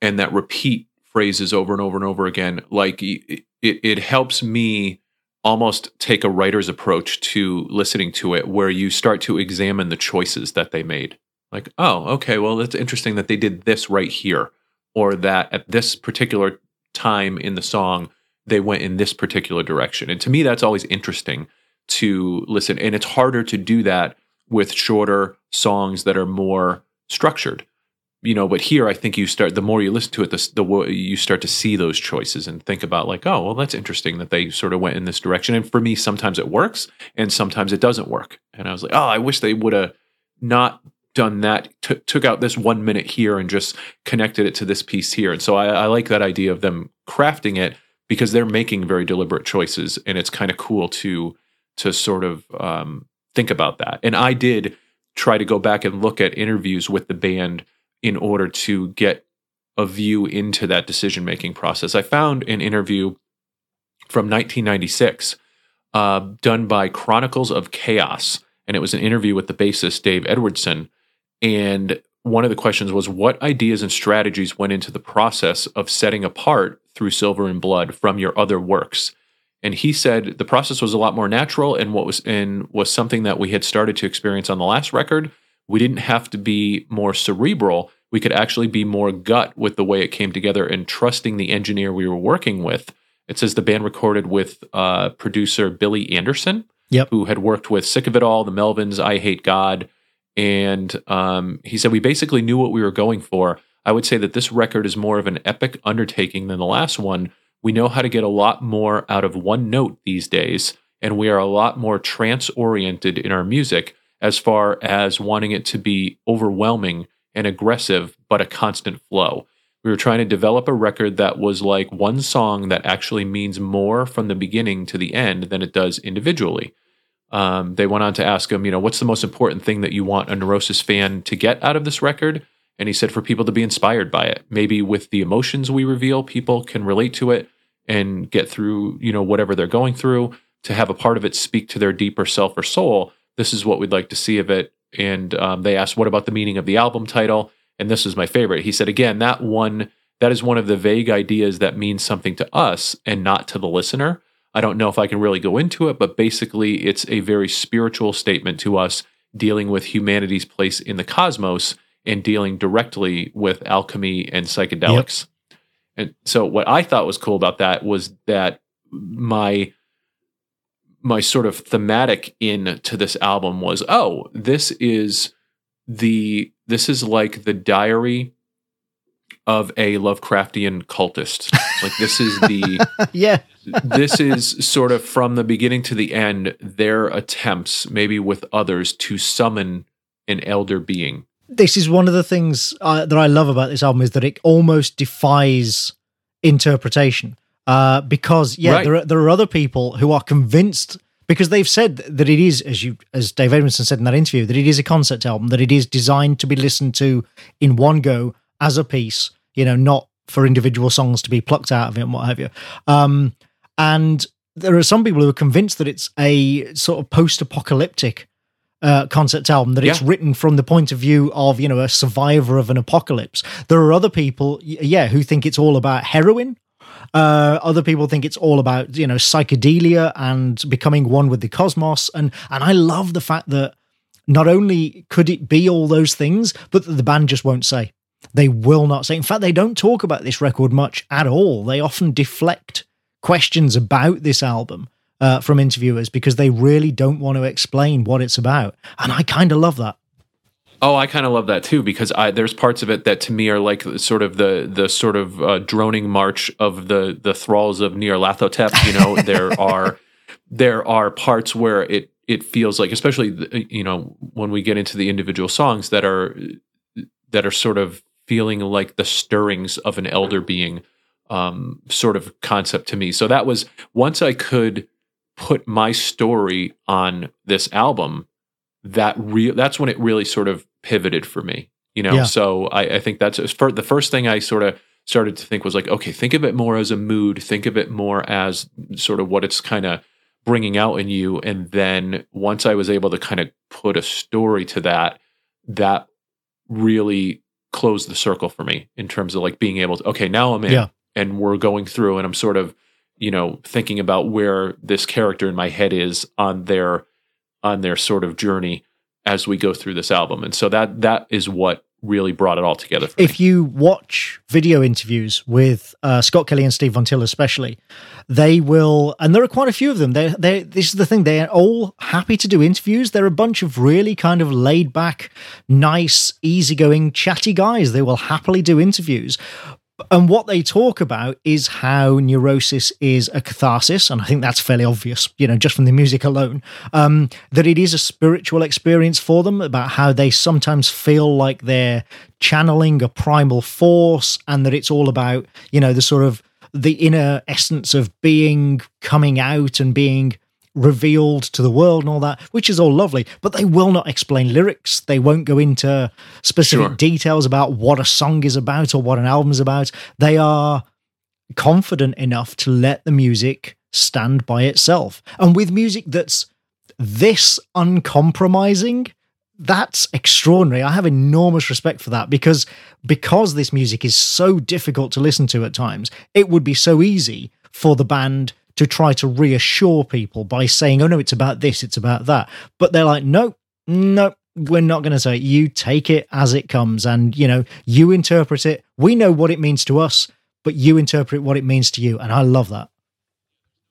and that repeat phrases over and over and over again, like it, it helps me almost take a writer's approach to listening to it where you start to examine the choices that they made. Like, oh, okay, well, it's interesting that they did this right here, or that at this particular time in the song, they went in this particular direction. And to me, that's always interesting to listen. And it's harder to do that with shorter songs that are more structured. You know but here i think you start the more you listen to it the, the you start to see those choices and think about like oh well that's interesting that they sort of went in this direction. And for me sometimes it works and sometimes it doesn't work. And i was like oh i wish they would have not done that. T- took out this one minute here and just connected it to this piece here. And so I, I like that idea of them crafting it because they're making very deliberate choices and it's kind of cool to to sort of um, think about that and i did try to go back and look at interviews with the band in order to get a view into that decision making process. I found an interview from 1996 uh, done by Chronicles of Chaos, and it was an interview with the bassist Dave Edwardson. And one of the questions was what ideas and strategies went into the process of setting apart through Silver in Blood from your other works? And he said the process was a lot more natural and what was and was something that we had started to experience on the last record, we didn't have to be more cerebral. We could actually be more gut with the way it came together and trusting the engineer we were working with. It says the band recorded with uh, producer Billy Anderson, yep. who had worked with Sick of It All, The Melvins, Eyehategod. And um, he said, We basically knew what we were going for. I would say that this record is more of an epic undertaking than the last one. We know how to get a lot more out of one note these days, and we are a lot more trance oriented in our music as far as wanting it to be overwhelming and aggressive, but a constant flow. We were trying to develop a record that was like one song that actually means more from the beginning to the end than it does individually. Um, they went on to ask him, you know, what's the most important thing that you want a Neurosis fan to get out of this record? And he said for people to be inspired by it. Maybe with the emotions we reveal, people can relate to it and get through, you know, whatever they're going through. To have a part of it speak to their deeper self or soul this is what we'd like to see of it. And um, they asked, what about the meaning of the album title? And this is my favorite. He said, again, that one, that is one of the vague ideas that means something to us and not to the listener. I don't know if I can really go into it, but basically, it's a very spiritual statement to us dealing with humanity's place in the cosmos and dealing directly with alchemy and psychedelics. Yep. And so, what I thought was cool about that was that my my sort of thematic in to this album was oh this is the this is like the diary of a lovecraftian cultist like this is the yeah this is sort of from the beginning to the end their attempts maybe with others to summon an elder being this is one of the things uh, that i love about this album is that it almost defies interpretation uh, because yeah, right. there are, there are other people who are convinced because they've said that it is, as you as Dave Edwardson said in that interview, that it is a concept album, that it is designed to be listened to in one go as a piece, you know, not for individual songs to be plucked out of it and what have you. Um, and there are some people who are convinced that it's a sort of post-apocalyptic uh, concept album that yeah. it's written from the point of view of you know a survivor of an apocalypse. There are other people, yeah, who think it's all about heroin uh, other people think it's all about you know psychedelia and becoming one with the cosmos, and and I love the fact that not only could it be all those things, but that the band just won't say. They will not say. In fact, they don't talk about this record much at all. They often deflect questions about this album uh, from interviewers because they really don't want to explain what it's about. And I kind of love that. Oh, I kind of love that too because I, there's parts of it that to me are like sort of the the sort of uh, droning march of the the thralls of Nyarlathotep. You know, there are there are parts where it it feels like, especially you know when we get into the individual songs that are that are sort of feeling like the stirrings of an elder being um, sort of concept to me. So that was once I could put my story on this album that real that's when it really sort of pivoted for me you know yeah. so I, I, think that's for the first thing i sort of started to think was like okay think of it more as a mood think of it more as sort of what it's kind of bringing out in you and then once i was able to kind of put a story to that that really closed the circle for me in terms of like being able to okay now i'm in yeah. And we're going through and i'm sort of you know, thinking about where this character in my head is on their on their sort of journey as we go through this album. And so that that is what really brought it all together if me. you watch video interviews with uh, Scott Kelly and Steve Von Till, especially, they will, and there are quite a few of them. They, they, this is the thing; they're all happy to do interviews. They're a bunch of really kind of laid back, nice, easygoing, chatty guys. They will happily do interviews. And what they talk about is how neurosis is a catharsis, and I think that's fairly obvious, you know, just from the music alone. Um, that it is a spiritual experience for them, about how they sometimes feel like they're channeling a primal force, and that it's all about, you know, the sort of the inner essence of being coming out and being revealed to the world and all that, which is all lovely, but they will not explain lyrics. They won't go into specific Sure. details about what a song is about or what an album is about. They are confident enough to let the music stand by itself. And with music that's this uncompromising, that's extraordinary. I have enormous respect for that because because this music is so difficult to listen to at times, it would be so easy for the band to try to reassure people by saying, "Oh no, it's about this, it's about that." But they're like, "No, no, we're not going to say it. You take it as it comes and, you know, you interpret it. We know what it means to us, but you interpret what it means to you." And I love that.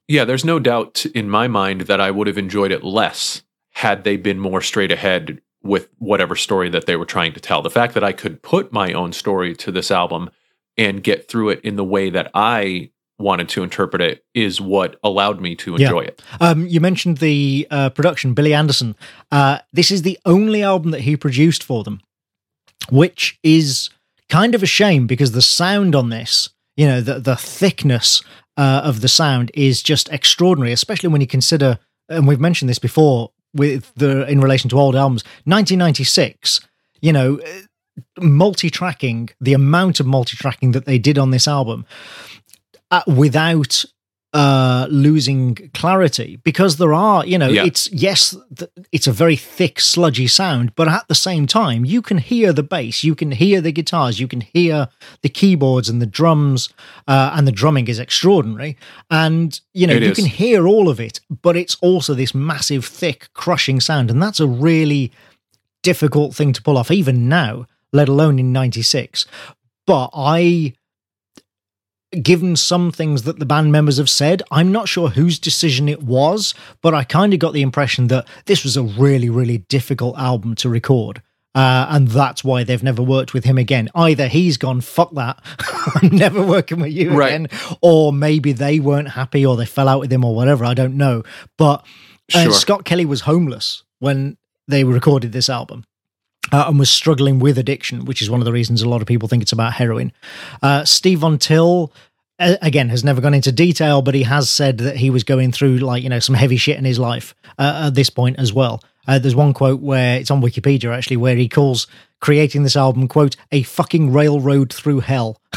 Yeah, there's no doubt in my mind that I would have enjoyed it less had they been more straight ahead with whatever story that they were trying to tell. The fact that I could put my own story to this album and get through it in the way that I wanted to interpret it is what allowed me to Yeah. enjoy it. Um, you mentioned the uh, production, Billy Anderson. Uh, this is the only album that he produced for them, which is kind of a shame because the sound on this, you know, the the thickness uh, of the sound is just extraordinary, especially when you consider, and we've mentioned this before with the in relation to old albums, 1996. You know, multi-tracking, the amount of multi-tracking that they did on this album uh, without uh losing clarity because there are you know Yeah. it's yes th- it's a very thick sludgy sound but at the same time you can hear the bass you can hear the guitars you can hear the keyboards and the drums uh, and the drumming is extraordinary and you know It you is. can hear all of it but it's also this massive thick crushing sound and that's a really difficult thing to pull off even now let alone in 96 but i given some things that the band members have said, I'm not sure whose decision it was, but I kind of got the impression that this was a really, really difficult album to record. Uh, and that's why they've never worked with him again. Either he's gone, fuck that, I'm never working with you Right. again, or maybe they weren't happy or they fell out with him or whatever. I don't know. But uh, Sure. Scott Kelly was homeless when they recorded this album. Uh, and was struggling with addiction, which is one of the reasons a lot of people think it's about heroin. Uh, Steve Von Till, again, has never gone into detail, but he has said that he was going through like you know some heavy shit in his life uh, at this point as well. Uh, there's one quote where it's on Wikipedia actually, where he calls creating this album quote a fucking railroad through hell.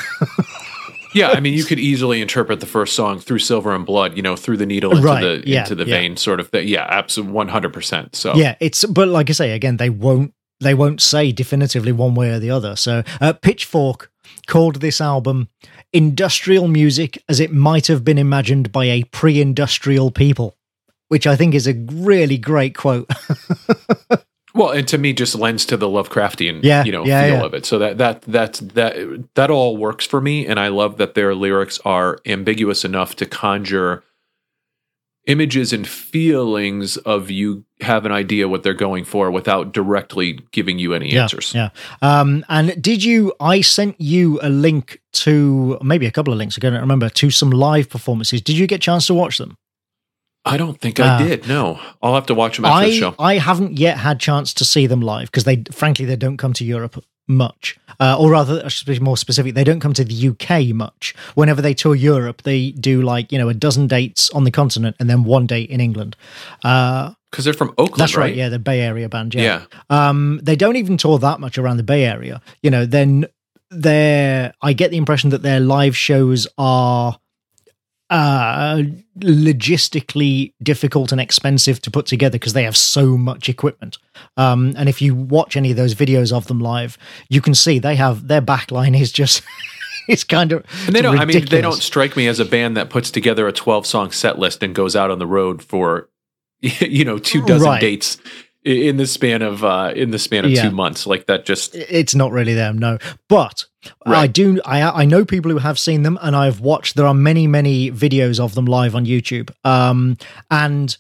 Yeah, I mean, you could easily interpret the first song through Silver in Blood, you know, through the needle into Right, the yeah, into the yeah. vein, sort of. Thing. Yeah, absolutely, one hundred percent. So Yeah, it's but like I say again, they won't they won't say definitively one way or the other. So uh, Pitchfork called this album industrial music as it might have been imagined by a pre-industrial people, which I think is a really great quote. Well, and to me, just lends to the Lovecraftian, Yeah, you know, yeah, feel yeah. of it. So that that that that that all works for me, and I love that their lyrics are ambiguous enough to conjure images and feelings of you have an idea what they're going for without directly giving you any yeah, answers. yeah. Um, and did you? I sent you a link to maybe a couple of links. I don't remember to some live performances. Did you get a chance to watch them? I don't think I Ah. did. No, I'll have to watch them after the show. I haven't yet had chance to see them live because they, frankly, they don't come to Europe much, uh, or rather, I should be more specific, they don't come to the UK much. Whenever they tour Europe, they do like you know a dozen dates on the continent and then one date in England. Uh, Because they're from Oakland, that's right. right? yeah, the Bay Area band. Yeah. Yeah. Um, they don't even tour that much around the Bay Area. You know, then their I get the impression that their live shows are uh logistically difficult and expensive to put together because they have so much equipment. Um and if you watch any of those videos of them live, you can see they have their backline is just it's kind of And they don't. I mean, they don't strike me as a band that puts together a twelve song set list and goes out on the road for, you know, two dozen Right. dates in the span of uh in the span of Yeah. two months. Like that, just it's not really them no but i do i i know people who have seen them and i've watched there are many many videos of them live on youtube um and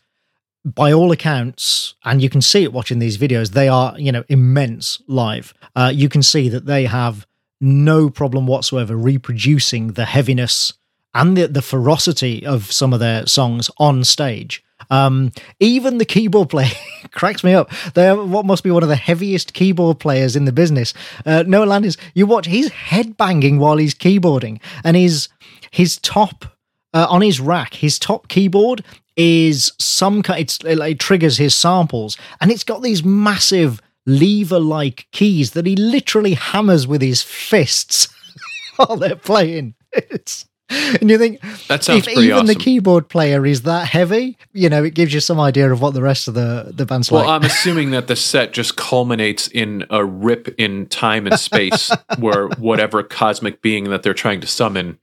by all accounts and you can see it watching these videos they are you know immense live uh you can see that they have no problem whatsoever reproducing the heaviness and the, the ferocity of some of their songs on stage um, even the keyboard player cracks me up. They're what must be one of the heaviest keyboard players in the business. Uh, Noah Landis, you watch, he's headbanging while he's keyboarding, and his his top uh, on his rack, his top keyboard is some kind. It's it, triggers his samples, and it's got these massive lever-like keys that he literally hammers with his fists while they're playing. It's and you think that sounds if even awesome. the keyboard player is that heavy, you know, it gives you some idea of what the rest of the the band's well, like. I'm assuming that the set just culminates in a rip in time and space where whatever cosmic being that they're trying to summon,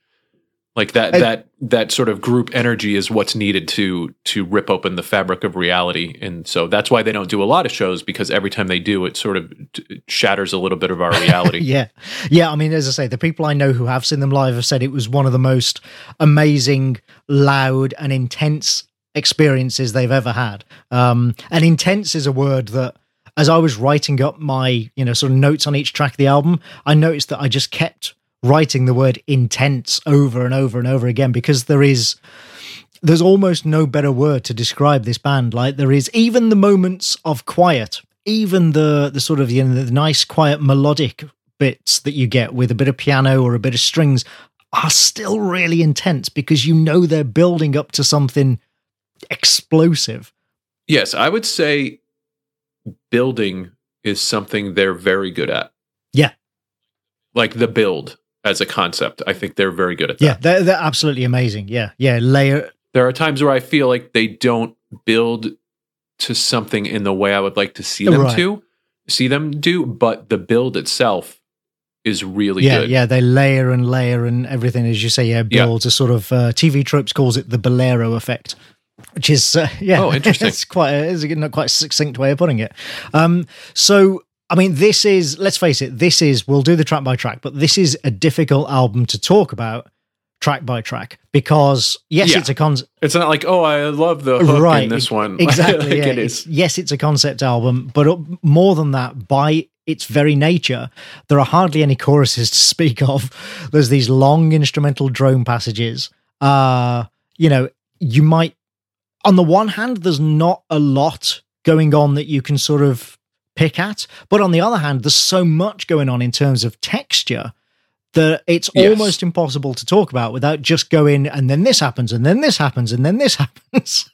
like that I- that that sort of group energy is what's needed to to rip open the fabric of reality. And so that's why they don't do a lot of shows because every time they do, it sort of shatters a little bit of our reality. yeah, yeah. I mean, as I say, the people I know who have seen them live have said it was one of the most amazing, loud, and intense experiences they've ever had. Um, and intense is a word that, as I was writing up my, you know, sort of notes on each track of the album, I noticed that I just kept writing the word intense over and over and over again because there is there's almost no better word to describe this band. Like there is even the moments of quiet, even the the sort of you know the nice quiet melodic bits that you get with a bit of piano or a bit of strings are still really intense because you know they're building up to something explosive. Yes, I would say building is something they're very good at. Yeah. Like the build as a concept. I think they're very good at that. Yeah, they're they're absolutely amazing. Yeah, yeah, layer. There are times where I feel like they don't build to something in the way I would like to see them Right. to see them do, but the build itself is really yeah, good. yeah, they layer and layer and everything, as you say, yeah, Yeah. builds a sort of uh, TV tropes calls it the bolero effect, which is uh, yeah, Oh, interesting. it's quite a, it's a not quite succinct way of putting it. Um, so I mean, this is let's face it, this is we'll do the track by track, but this is a difficult album to talk about track by track because yes, Yeah. it's a con It's not like, oh, I love the hook right in this one. exactly like yeah. it It's- yes it's a concept album but uh, more than that by its very nature there are hardly any choruses to speak of there's these long instrumental drone passages uh you know you might on the one hand there's not a lot going on that you can sort of pick at. But on the other hand there's so much going on in terms of texture that it's Yes. almost impossible to talk about without just going and then this happens and then this happens and then this happens.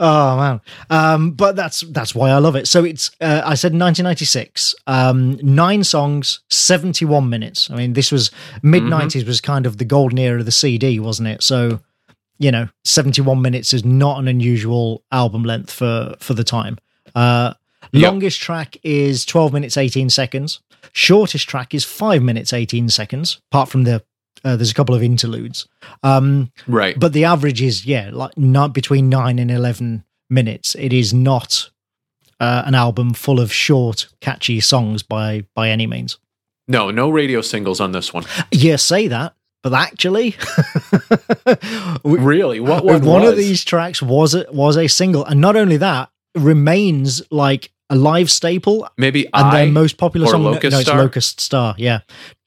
Oh man. Um but that's that's why i love it. So it's uh, i said 1996 um nine songs 71 minutes. I mean this was mid 90s was kind of the golden era of the cd wasn't it? So you know 71 minutes is not an unusual album length for for the time uh Yep. longest track is 12 minutes 18 seconds shortest track is 5 minutes 18 seconds apart from the uh, there's a couple of interludes um Right. but the average is yeah like not between 9 and 11 minutes it is not uh, an album full of short catchy songs by by any means no, no radio singles on this one. yeah say that but actually we- Really? What one, one of these tracks was a, was a single and not only that remains like a live staple Maybe and I. their most popular song Locust no, it's Star? locust star yeah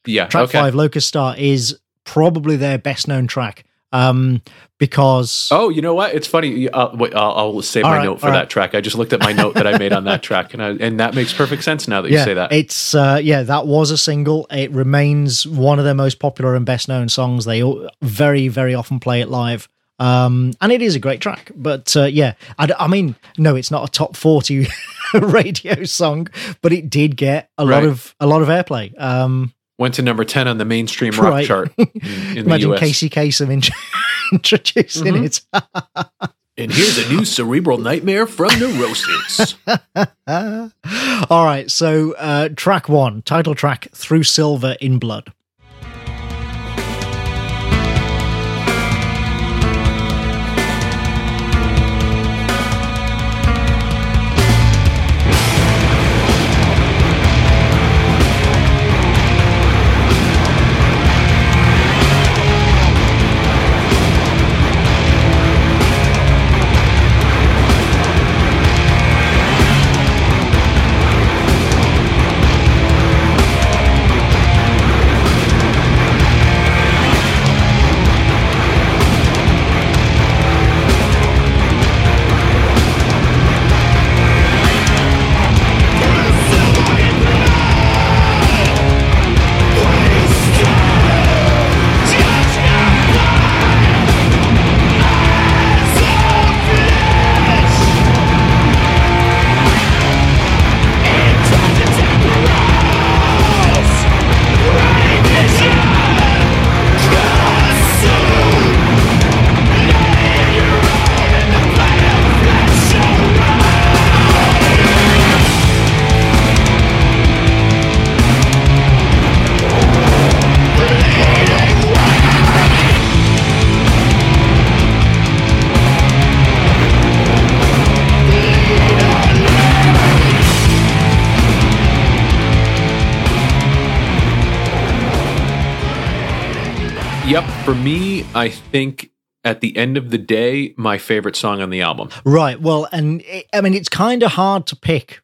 yeah. track okay. five locust star is probably their best known track um because Oh, you know what? It's funny. Uh, wait, I'll, I'll save my right, note for that right. track. I just looked at my note that I made on that track, and I, and that makes perfect sense now that you say that. It's uh, yeah, that was a single. It remains one of their most popular and best known songs. They all, very very often play it live. Um, and it is a great track, but uh, yeah, I mean, no, it's not a top forty radio song, but it did get a lot of a lot of airplay. Um, Went to number ten on the mainstream rock Right. chart in, in the imagine U.S. Casey Kasem int- introducing Mhm. it. And here's a new cerebral nightmare from Neurosis. All right, so uh, track one, title track, Through Silver in Blood. For me, I think at the end of the day, my favorite song on the album. Right. Well, and it, I mean, it's kind of hard to pick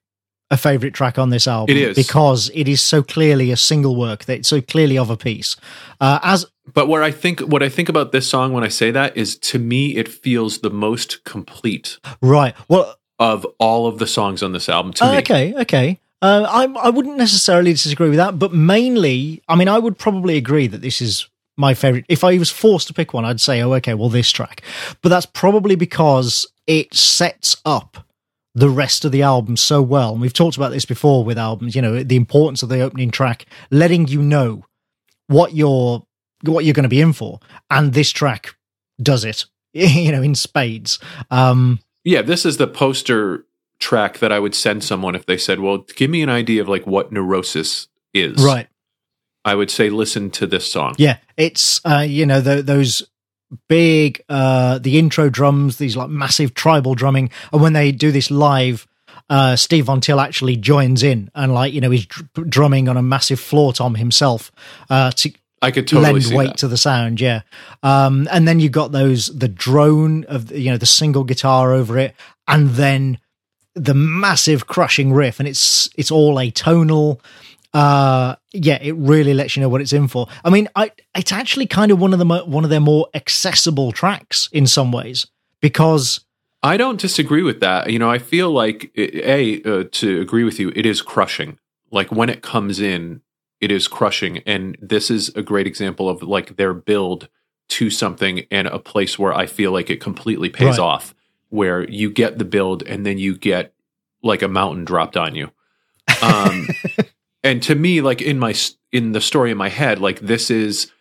a favorite track on this album. It is. because it is so clearly a single work that it's so clearly of a piece. Uh, as But where I think what I think about this song when I say that is to me it feels the most complete right. Well, of all of the songs on this album to Uh, me. okay, okay. Uh, I I wouldn't necessarily disagree with that, but mainly, I mean, I would probably agree that this is my favorite. If I was forced to pick one, I'd say, oh, okay, well, this track. But that's probably because it sets up the rest of the album so well. And we've talked about this before with albums. You know, the importance of the opening track, letting you know what you're what you're going to be in for, and this track does it. You know, in spades. Um, Yeah, this is the poster track that I would send someone if they said, "Well, give me an idea of like what neurosis is." right. I would say listen to this song. Yeah, it's uh, you know the, those big uh, the intro drums, these like massive tribal drumming, and when they do this live, uh, Steve Von Till actually joins in and like you know he's dr- drumming on a massive floor tom himself uh, to I could totally lend weight that. to the sound. Yeah, um, and then you got those the drone of you know the single guitar over it, and then the massive crushing riff, and it's it's all atonal. Uh, yeah, it really lets you know what it's in for. I mean, I it's actually kind of one of the mo- one of their more accessible tracks in some ways because I don't disagree with that. You know, I feel like a uh, to agree with you, it is crushing. Like when it comes in, it is crushing, and this is a great example of like their build to something and a place where I feel like it completely pays Right. off. Where you get the build and then you get like a mountain dropped on you. Um, and to me, like in my in the story in my head, like this is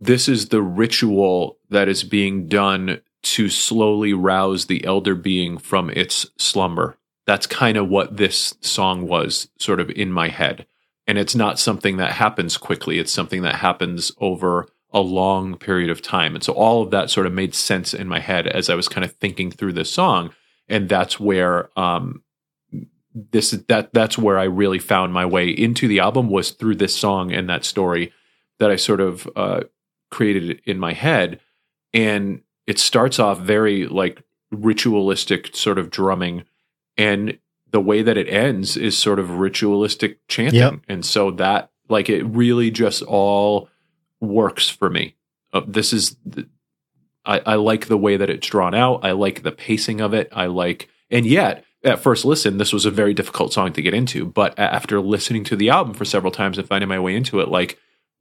this is the ritual that is being done to slowly rouse the elder being from its slumber. That's kind of what this song was sort of in my head. And it's not something that happens quickly. It's something that happens over a long period of time. And so all of that sort of made sense in my head as I was kind of thinking through this song. And that's where um this is that that's where I really found my way into the album was through this song and that story that I sort of uh created in my head. And it starts off very like ritualistic sort of drumming. And the way that it ends is sort of ritualistic chanting. Yep. and so that like it really just all works for me. Uh, this is the, I, I like the way that it's drawn out. I like the pacing of it. I like and yet at first listen this was a very difficult song to get into but after listening to the album for several times and finding my way into it like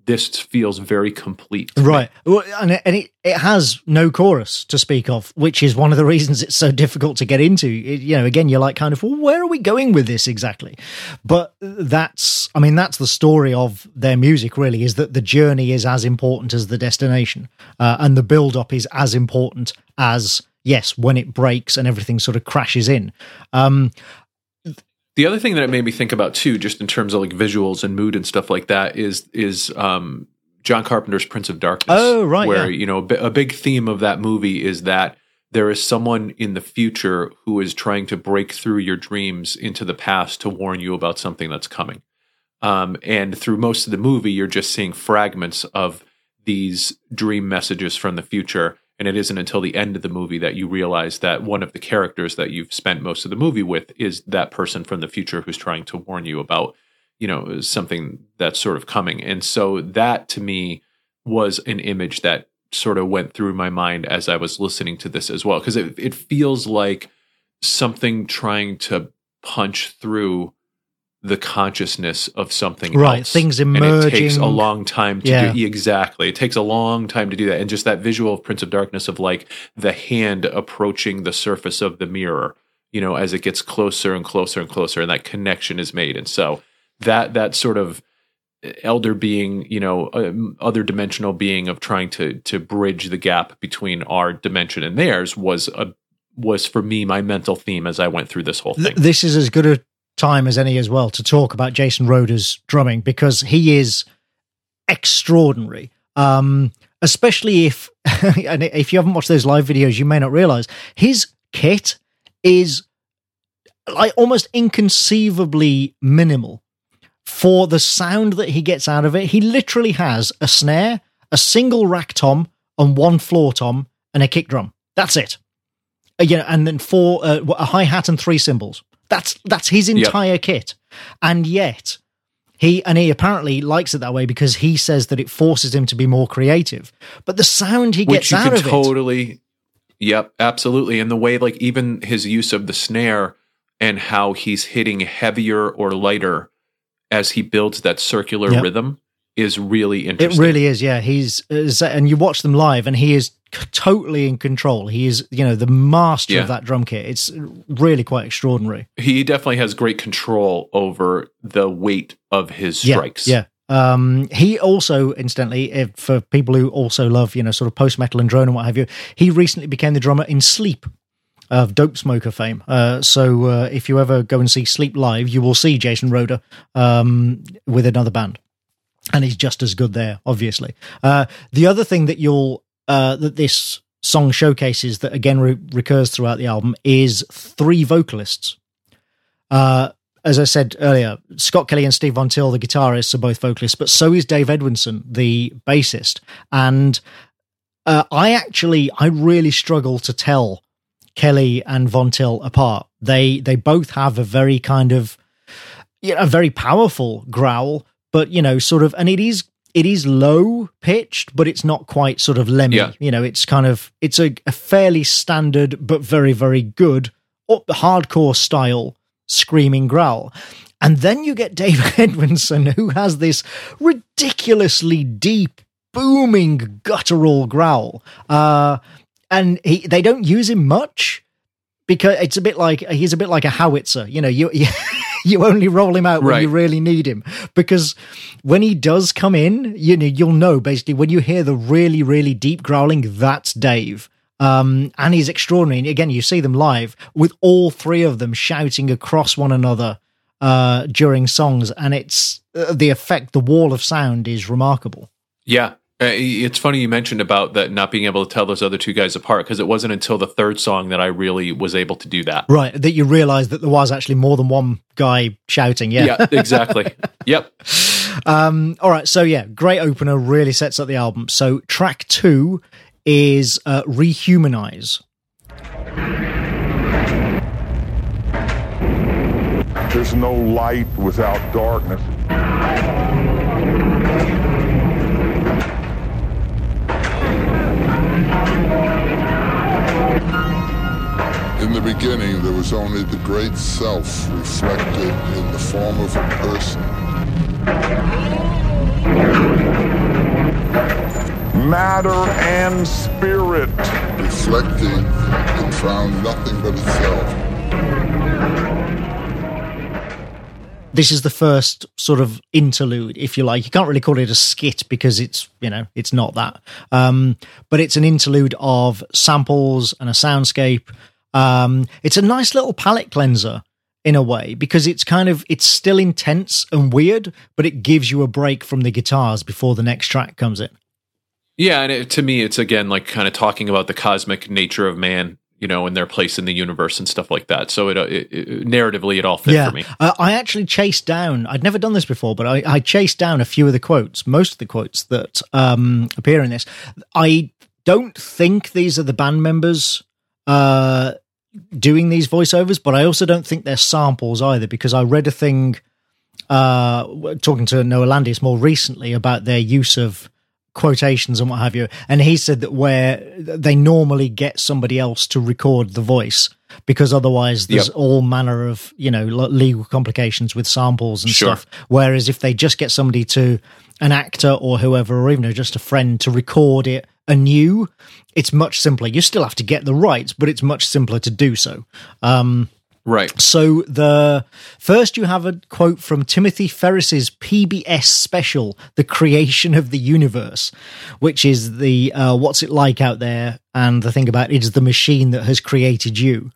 this feels very complete. Right. Well, and it, and it, it has no chorus to speak of, which is one of the reasons it's so difficult to get into. It- you know, again, you're like kind of, well, where are we going with this exactly? But that's, I mean, that's the story of their music really is that the journey is as important as the destination. Uh, and the build up is as important as yes, when it breaks and everything sort of crashes in. Um, the other thing that it made me think about too, just in terms of like visuals and mood and stuff like that, is is um, John Carpenter's Prince of Darkness. Oh, right, Where yeah. you know a big theme of that movie is that there is someone in the future who is trying to break through your dreams into the past to warn you about something that's coming. Um, and through most of the movie, you're just seeing fragments of these dream messages from the future. And it isn't until the end of the movie that you realize that one of the characters that you've spent most of the movie with is that person from the future who's trying to warn you about, you know, something that's sort of coming. And so that to me was an image that sort of went through my mind as I was listening to this as well. Because it, it feels like something trying to punch through the consciousness of something Right, else. things And it takes a long time to Yeah. do exactly. It takes a long time to do that. And just that visual of Prince of Darkness of like the hand approaching the surface of the mirror, you know, as it gets closer and closer and closer and that connection is made. And so that that sort of elder being, you know, other dimensional being of trying to to bridge the gap between our dimension and theirs was a was for me my mental theme as I went through this whole thing. this is as good a time as any as well to talk about Jason Roeder's drumming because he is extraordinary. Um, especially if and if you haven't watched those live videos, you may not realize his kit is like almost inconceivably minimal for the sound that he gets out of it. He literally has a snare, a single rack tom, and one floor tom, and a kick drum. That's it. Uh, and then four uh, a hi hat and three cymbals. That's that's his entire kit, and yet he and he apparently likes it that way because he says that it forces him to be more creative. But the sound he gets out of it, totally yep absolutely and the way like even his use of the snare and how he's hitting heavier or lighter as he builds that circular Yep. rhythm is really interesting. it really is. Yeah, he's and you watch them live, and he is totally in control. He is you know the master Yeah. of that drum kit. It's really quite extraordinary. he definitely has great control over the weight of his Yeah, strikes Yeah. Um, he also, incidentally, if, for people who also love, you know, sort of post metal and drone and what have you, he recently became the drummer in Sleep of Dope Smoker fame. Uh, so uh, if you ever go and see Sleep live, you will see Jason Roeder um, with another band, and he's just as good there, obviously. Uh, the other thing that you'll uh, that this song showcases that again re- recurs throughout the album is three vocalists. Uh, as I said earlier, Scott Kelly and Steve Von Till, the guitarists, are both vocalists, but so is Dave Edwardson, the bassist. And uh, I actually, I really struggle to tell Kelly and Von Till apart. They they both have a very kind of, a very powerful growl, but you know, sort of, and it is it is low pitched, but it's not quite sort of lemmy. Yeah. You know, it's kind of it's a, a fairly standard but very very good up hardcore style screaming growl. And then you get David Edwardson, who has this ridiculously deep, booming, guttural growl. Uh, and he, they don't use him much because it's a bit like he's a bit like a howitzer. You know, you you, you only roll him out when you really need him. Because when he does come in, you know, you'll know basically when you hear the really, really deep growling, that's Dave. Um, and he's extraordinary. And again, you see them live with all three of them shouting across one another uh, during songs, and it's uh, the effect. The wall of sound is remarkable. Yeah. Uh, It's funny you mentioned about that not being able to tell those other two guys apart because it wasn't until the third song that I really was able to do that. Right, that you realised that there was actually more than one guy shouting. Yeah. Yeah, exactly. yep. Um, all right, so yeah, great opener. Really sets up the album. So track two is uh, "Rehumanize." There's no light without darkness. The beginning, there was only the great self reflected in the form of a person. Matter and spirit. Reflecting, it found nothing but itself. this is the first sort of interlude, if you like. You can't really call it a skit because it's you know it's not that, um, but it's an interlude of samples and a soundscape. Um, it's a nice little palate cleanser in a way because it's kind of it's still intense and weird, but it gives you a break from the guitars before the next track comes in. Yeah, and it, to me, it's again like kind of talking about the cosmic nature of man you know, and their place in the universe and stuff like that. So it, uh, it, it narratively, it all fit yeah. for me. Uh, I actually chased down. I'd never done this before, but I, I chased down a few of the quotes, most of the quotes that um, appear in this. I don't think these are the band members uh, doing these voiceovers, but I also don't think they're samples either because I read a thing uh, talking to Noah Landis more recently about their use of quotations and what have you. And he said that where they normally get somebody else to record the voice because otherwise there's yep. all manner of you know legal complications with samples and sure. stuff. Whereas if they just get somebody to an actor or whoever, or even just a friend to record it anew, it's much simpler. You still have to get the rights, but it's much simpler to do so. Um, Right. So the first you have a quote from Timothy Ferris's PBS special, "The Creation of the Universe," which is the uh, "What's it like out there?" and the thing about it is the machine that has created you.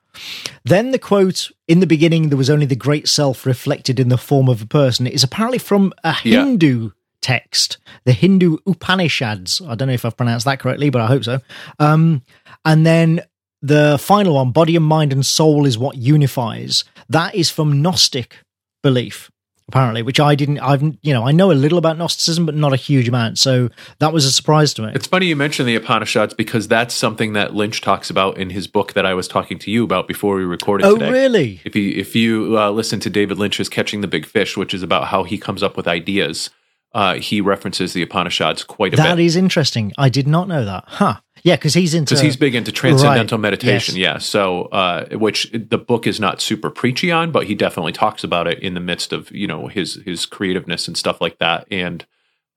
Then the quote in the beginning, there was only the great self reflected in the form of a person, is apparently from a Hindu yeah. Text, the Hindu Upanishads. I don't know if I've pronounced that correctly, but I hope so. Um, and then the final one, body and mind and soul is what unifies. That is from Gnostic belief, apparently, which I didn't. I've you know I know a little about Gnosticism, but not a huge amount. So that was a surprise to me. It's funny you mentioned the Upanishads because that's something that Lynch talks about in his book that I was talking to you about before we recorded. Oh, today. really? If you if you uh, listen to David Lynch's Catching the Big Fish, which is about how he comes up with ideas. Uh, he references the Upanishads quite a that bit. That is interesting. I did not know that. Huh. Yeah, because he's into because he's big into transcendental right. meditation. Yes. Yeah, so uh, which the book is not super preachy on, but he definitely talks about it in the midst of you know his his creativeness and stuff like that, and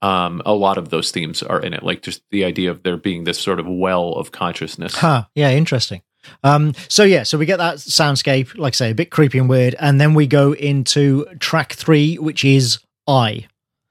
um, a lot of those themes are in it, like just the idea of there being this sort of well of consciousness. Huh. Yeah, interesting. Um, so yeah, so we get that soundscape, like I say, a bit creepy and weird, and then we go into track three, which is Eye.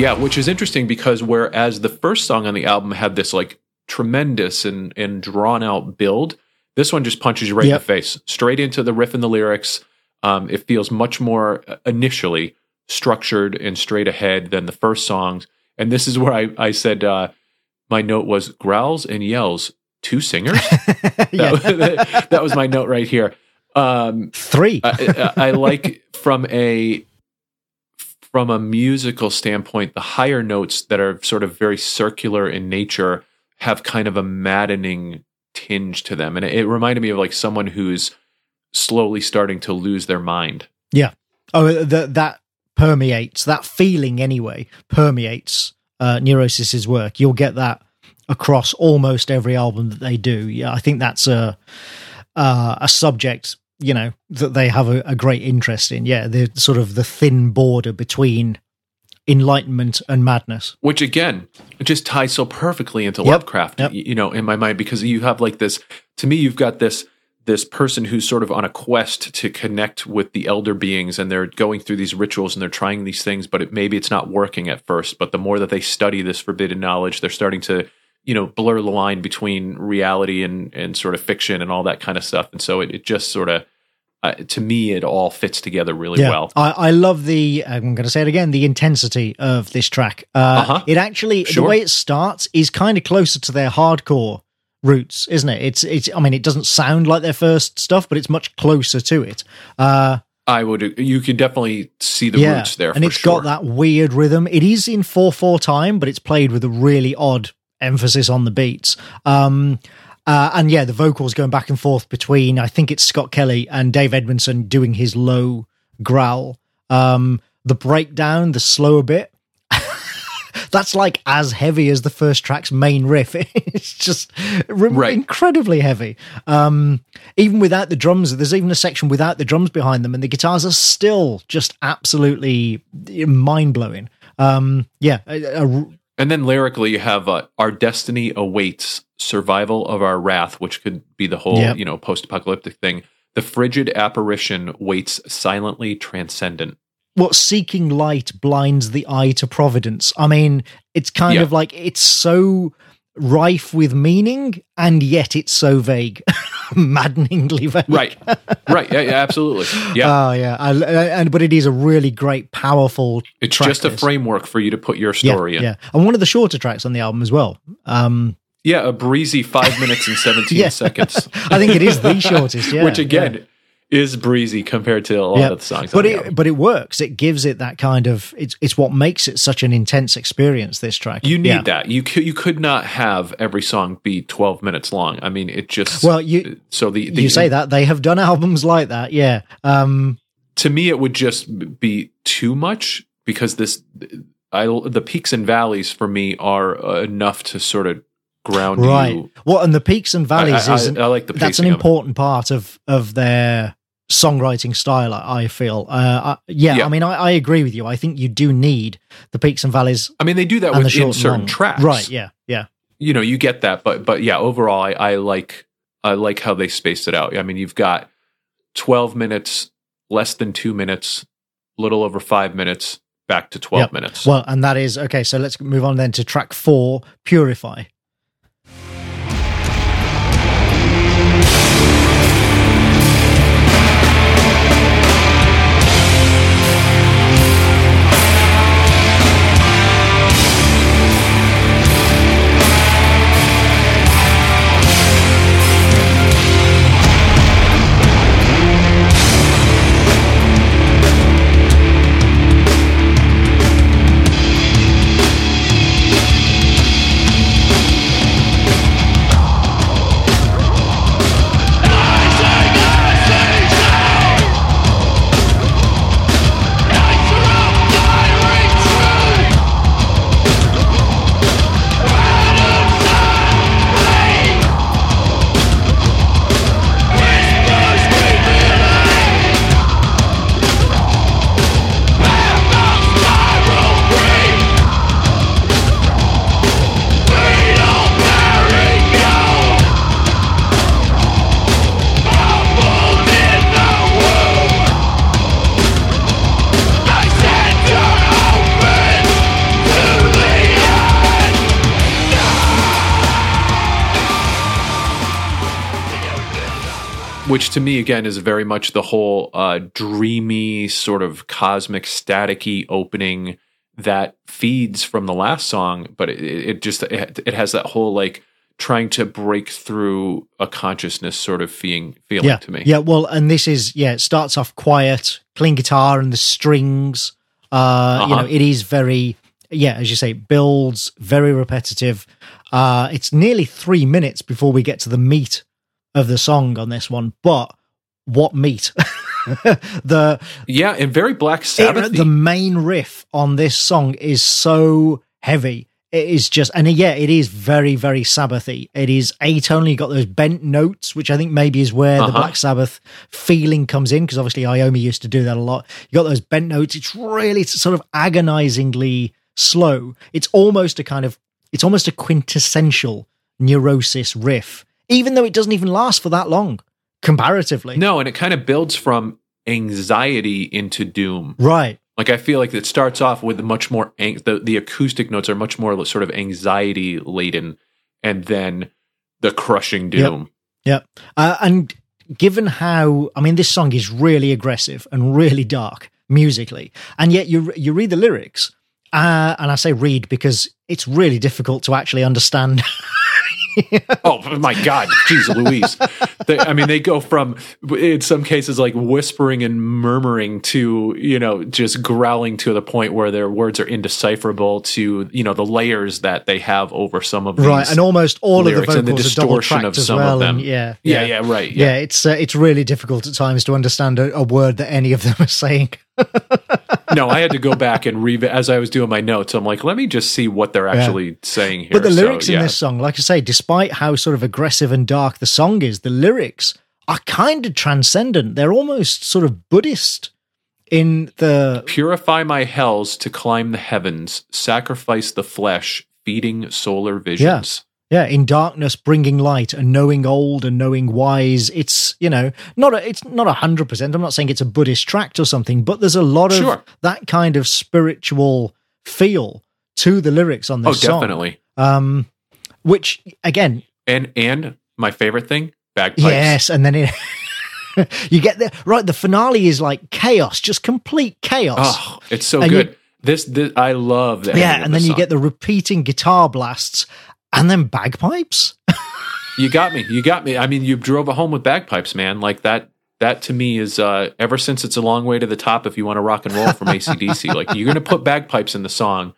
Yeah, which is interesting because whereas the first song on the album had this like tremendous and and drawn out build, this one just punches you right yep. in the face, straight into the riff and the lyrics. Um, it feels much more uh, initially structured and straight ahead than the first songs. And this is where I, I said uh, my note was growls and yells, two singers. that, that, was my note right here. Um, Three. I, I, I like from a from a musical standpoint, the higher notes that are sort of very circular in nature have kind of a maddening tinge to them. And it, it reminded me of like someone who's slowly starting to lose their mind. Yeah. Oh, the, that permeates, that feeling anyway, permeates uh, Neurosis's work. You'll get that across almost every album that they do. Yeah, I think that's a, uh, a subject you know that they have a, a, great interest in. Yeah, the sort of the thin border between enlightenment and madness. which again just ties so perfectly into Yep, Lovecraft, yep. you know, in my mind because you have like this. To me, you've got this this person who's sort of on a quest to connect with the elder beings, and they're going through these rituals and they're trying these things, but it, maybe it's not working at first. But the more that they study this forbidden knowledge, they're starting to you know blur the line between reality and and sort of fiction and all that kind of stuff. And so it, it just sort of uh, to me it all fits together really well. I, I love the. I'm going to say it again. The intensity of this track. Uh, Uh-huh. It actually, Sure. the way it starts is kind of closer to their hardcore roots, isn't it? It's. It's. I mean, it doesn't sound like their first stuff, but it's much closer to it. Uh, I would you can definitely see the yeah, roots there, and it's sure. got that weird rhythm. It is in four four time, but it's played with a really odd emphasis on the beats. Um, uh, and yeah, the vocals going back and forth between I think it's Scott Kelly and Dave Edwardson doing his low growl. Um, the breakdown, the slower bit. That's like as heavy as the first track's main riff. It's just Right. incredibly heavy. Um, even without the drums, there's even a section without the drums behind them, and the guitars are still just absolutely mind blowing. Um, yeah, a- a- And then lyrically, you have uh, "Our destiny awaits survival of our wrath," which could be the whole Yep. you know post-apocalyptic thing. The frigid apparition waits silently transcendent. what seeking light blinds the eye to providence. I mean, it's kind Yeah. of like it's so rife with meaning, and yet it's so vague, maddeningly vague. Right, right, yeah, yeah, absolutely, yeah. Oh yeah, I, and but it is a really great, powerful. it's just a framework for you to put your Yeah, story in. yeah, and one of the shorter tracks on the album as well. Um, Yeah, a breezy five minutes and seventeen Yeah. seconds. I think it is the shortest. Yeah, which yeah. again is breezy compared to a lot Yeah. of the songs. but it but it works. It gives it that kind of it's it's what makes it such an intense experience. This track, you need Yeah. that. You could you could not have every song be twelve minutes long. I mean, it just Well, you so the, the you say that they have done albums like that. Yeah, um, to me it would just be too much because this I the peaks and valleys for me are uh, enough to sort of ground right. you. Well, and the peaks and valleys I, I- is I like the that's an pacing of it. important part of of their songwriting style. I feel. Uh, I, yeah, Yeah. I mean, I, I agree with you. I think you do need the peaks and valleys I mean, they do that and the within short and certain tracks, Right? Yeah, yeah. You know, you get that, but but yeah, overall, I, I like I like how they spaced it out. I mean, you've got twelve minutes, less than two minutes, little over five minutes, back to twelve Yep. minutes. Well, and that is okay. So let's move on then to track four, "Purify." Which to me again is very much the whole uh, dreamy sort of cosmic staticky opening that feeds from the last song but it, it just it, it has that whole like trying to break through a consciousness sort of feeling feeling yeah, to me yeah. Well, and this is yeah. It starts off quiet, clean guitar and the strings. Uh, You Uh-huh. know, it is very yeah, as you say, builds very repetitive. Uh, it's nearly three minutes before we get to the meat of the song on this one, but what meat? the yeah and very black sabbath the main riff on this song is so heavy it is just, and yeah, it is very, very Sabbathy. It is atonally got those bent notes, which I think maybe is where the Uh-huh. Black Sabbath feeling comes in, because obviously Iommi used to do that a lot. You got those bent notes. It's really sort of agonizingly slow. It's almost a kind of, it's almost a quintessential neurosis riff, even though it doesn't even last for that long comparatively. No, and it kind of builds from anxiety into doom. Right. Like I feel like it starts off with much more ang- the the acoustic notes are much more sort of anxiety laden, and then the crushing doom. Yeah. Uh, and given how, I mean, this song is really aggressive and really dark musically, and yet you you read the lyrics, uh, and I say read because it's really difficult to actually understand. Oh my God, jeez Louise! They, I mean, they go from in some cases like whispering and murmuring to you know just growling to the point where their words are indecipherable to you know the layers that they have over some of these right, and almost all of the lyrics and the vocals distortion of as some well. of them. And yeah, yeah, yeah, right, yeah. yeah. it's uh, it's really difficult at times to understand a, a word that any of them are saying. No, I had to go back and read as I was doing my notes. I'm like, let me just see what they're actually saying here. But the So, lyrics in yeah. this song, like I say, despite how sort of aggressive and dark the song is, the lyrics are kind of transcendent. They're almost sort of Buddhist in the Purify my hells to climb the heavens, sacrifice the flesh, feeding solar visions. yeah in darkness bringing light and knowing old and knowing wise it's you know not a, it's not a hundred percent i'm not saying it's a buddhist tract or something but there's a lot of Sure. that kind of spiritual feel to the lyrics on Oh, this song Oh, definitely. um which again And and my favorite thing, bagpipes. yes and then it you get the right the finale is like chaos just complete chaos Oh, it's so And good. you- this, this I love that. yeah and then you get the repeating guitar blasts and then bagpipes you got me. You got me. I mean, you drove a home with bagpipes, man. Like that. That to me is uh, ever since it's a long way to the top. If you want to rock and roll from ACDC, like you're going to put bagpipes in the song.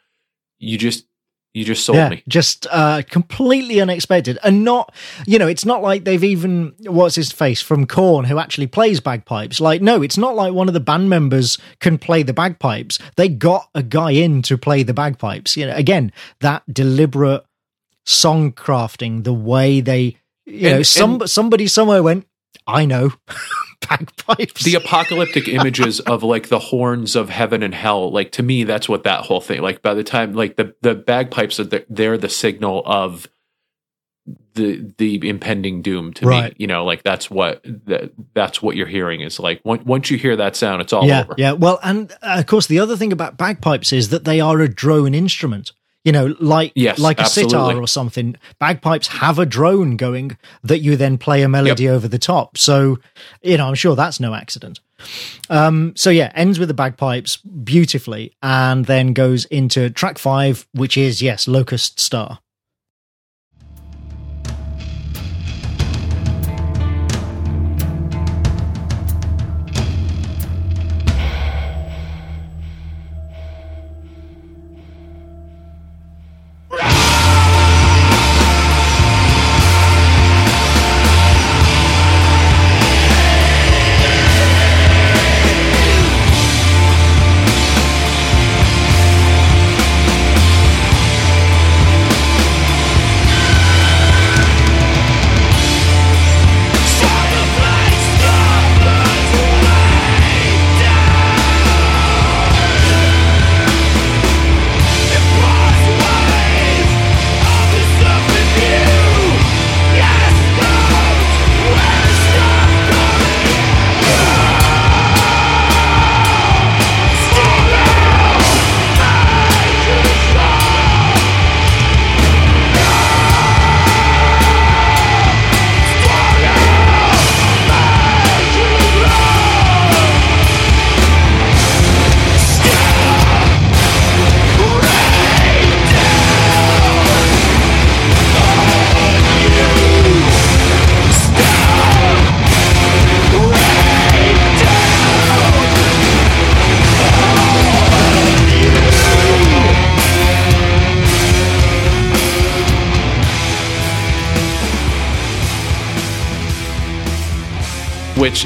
You just you just sold yeah, me. just uh, completely unexpected, and not, you know, it's not like they've even what's his face from Korn who actually plays bagpipes. Like, no, it's not like one of the band members can play the bagpipes. They got a guy in to play the bagpipes. You know, again, that deliberate song crafting, the way they, you And- know, some somebody somewhere went, I know, bagpipes. the apocalyptic images of like the horns of heaven and hell like to me that's what that whole thing like by the time like the the bagpipes are the, they're the signal of the the impending doom to Right. me you know like that's what that, that's what you're hearing is like once, once you hear that sound it's all yeah, over Yeah, well, and uh, of course, the other thing about bagpipes is that they are a drone instrument. You know, like Yes, like a sitar or something. Bagpipes have a drone going that you then play a melody over the top. So, you know, I'm sure that's no accident. Um, so yeah, ends with the bagpipes beautifully, and then goes into track five, which is yes, Locust Star.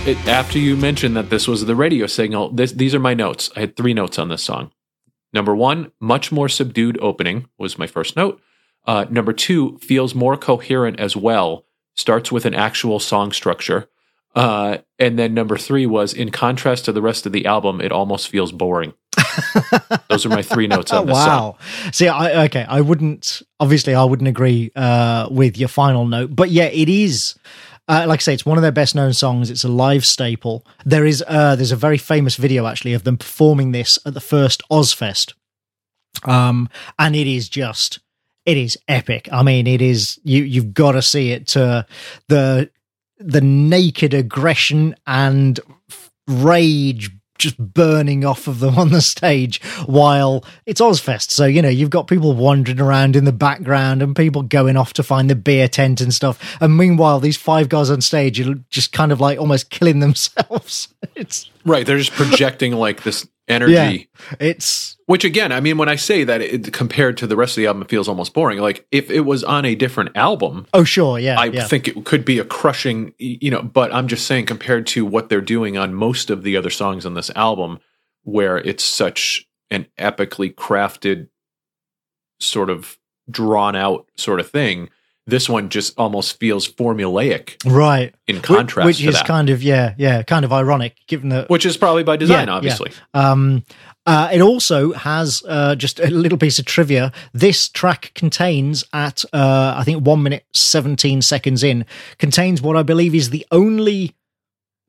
It, after you mentioned that this was the radio signal this, these are my notes i had three notes on this song Number one, much more subdued opening was my first note. Uh, number two, feels more coherent as well. Starts with an actual song structure. Uh, and then number three was, in contrast to the rest of the album, it almost feels boring. Those are my three notes on this song. wow. See, I okay, I wouldn't obviously I wouldn't agree uh, with your final note, but yeah, it is. Uh, like I say, it's one of their best known songs. It's a live staple. There is uh, there's a very famous video actually of them performing this at the first Ozzfest, um, and it is just it is epic. I mean, it is you you've got to see it to the the naked aggression and rage just burning off of them on the stage while it's Ozzfest. So, you know, you've got people wandering around in the background and people going off to find the beer tent and stuff. And meanwhile, these five guys on stage are just kind of like almost killing themselves. it's Right. They're just projecting like this energy. yeah, it's Which again, I mean, when I say that it, compared to the rest of the album, it feels almost boring. Like if it was on a different album, oh sure, yeah, I yeah. think it could be a crushing, you know. But I'm just saying, compared to what they're doing on most of the other songs on this album, where it's such an epically crafted, sort of drawn out sort of thing, this one just almost feels formulaic right. in contrast which to is that, kind of yeah, yeah, kind of ironic given that which is probably by design, Yeah, yeah. obviously. Um, uh, it also has uh, just a little piece of trivia. This track contains, at uh, I think one minute seventeen seconds in, contains what I believe is the only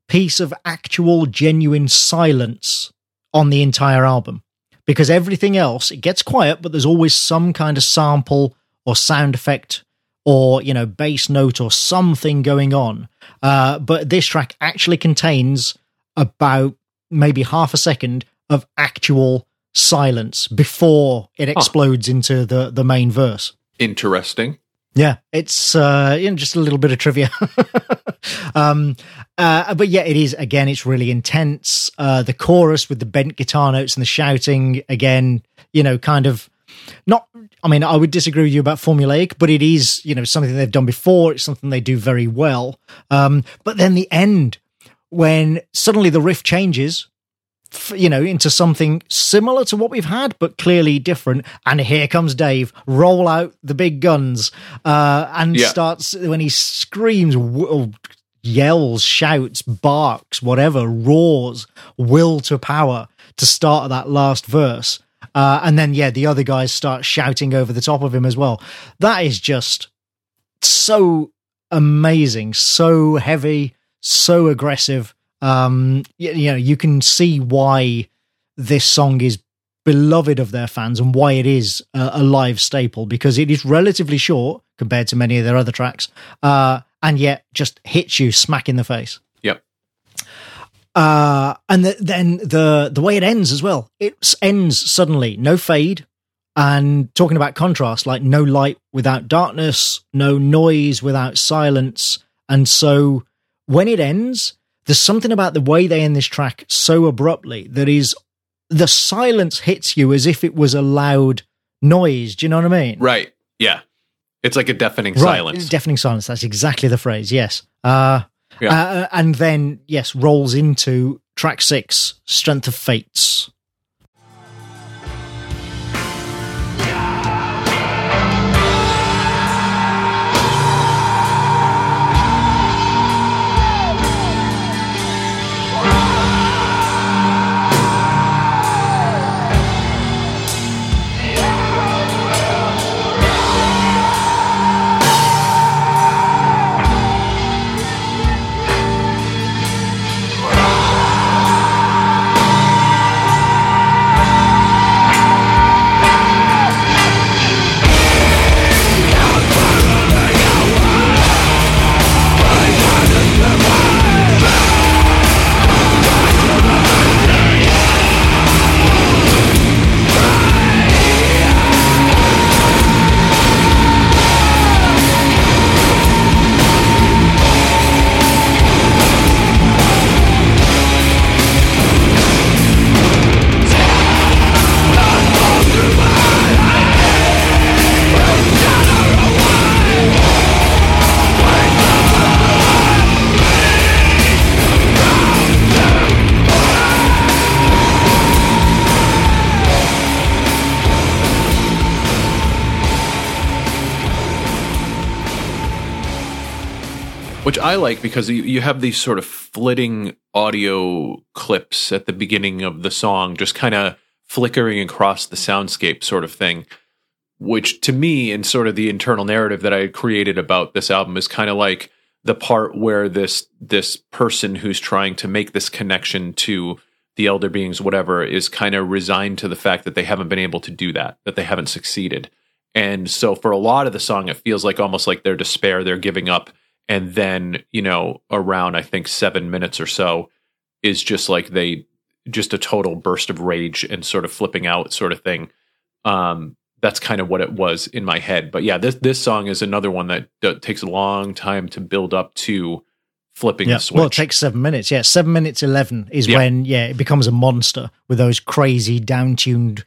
piece of actual genuine silence on the entire album. Because everything else, it gets quiet, but there's always some kind of sample or sound effect or you know bass note or something going on. Uh, but this track actually contains about maybe half a second of actual silence before it explodes into the the main verse. Interesting. Yeah, it's uh, you know just a little bit of trivia. um, uh, but yeah, it is again. It's really intense. Uh, the chorus with the bent guitar notes and the shouting again. You know, kind of not. I mean, I would disagree with you about formulaic, but it is you know something they've done before. It's something they do very well. Um, but then the end when suddenly the riff changes you know, into something similar to what we've had, but clearly different. And here comes Dave, roll out the big guns, uh, and Yeah. starts when he screams, w- yells, shouts, barks, whatever, roars, will to power to start that last verse. Uh, and then, yeah, the other guys start shouting over the top of him as well. That is just so amazing, so heavy, so aggressive. Um, you, you know, you can see why this song is beloved of their fans and why it is a, a live staple because it is relatively short compared to many of their other tracks, uh, and yet just hits you smack in the face. Uh, and the, then the the way it ends as well, it ends suddenly, no fade, and talking about contrast, like no light without darkness, no noise without silence, and so when it ends, there's something about the way they end this track so abruptly that is the silence hits you as if it was a loud noise. Do you know what I mean? Right. Yeah. It's like a deafening Right, silence. Deafening silence. That's exactly the phrase. Yes. Uh, Yeah. uh, and then yes, rolls into track six, "Strength of Fates." Which I like because you, you have these sort of flitting audio clips at the beginning of the song, just kind of flickering across the soundscape, sort of thing. Which to me, in sort of the internal narrative that I had created about this album, is kind of like the part where this this person who's trying to make this connection to the elder beings, whatever, is kind of resigned to the fact that they haven't been able to do that, that they haven't succeeded. And so for a lot of the song, it feels like almost like their despair, they're giving up. And then, you know, around I think seven minutes or so is just like they just a total burst of rage and sort of flipping out sort of thing. Um, that's kind of what it was in my head. But yeah, this this song is another one that, that takes a long time to build up to flipping yeah. the switch. Well, it takes seven minutes. Yeah, seven minutes eleven is Yeah. when yeah it becomes a monster with those crazy down-tuned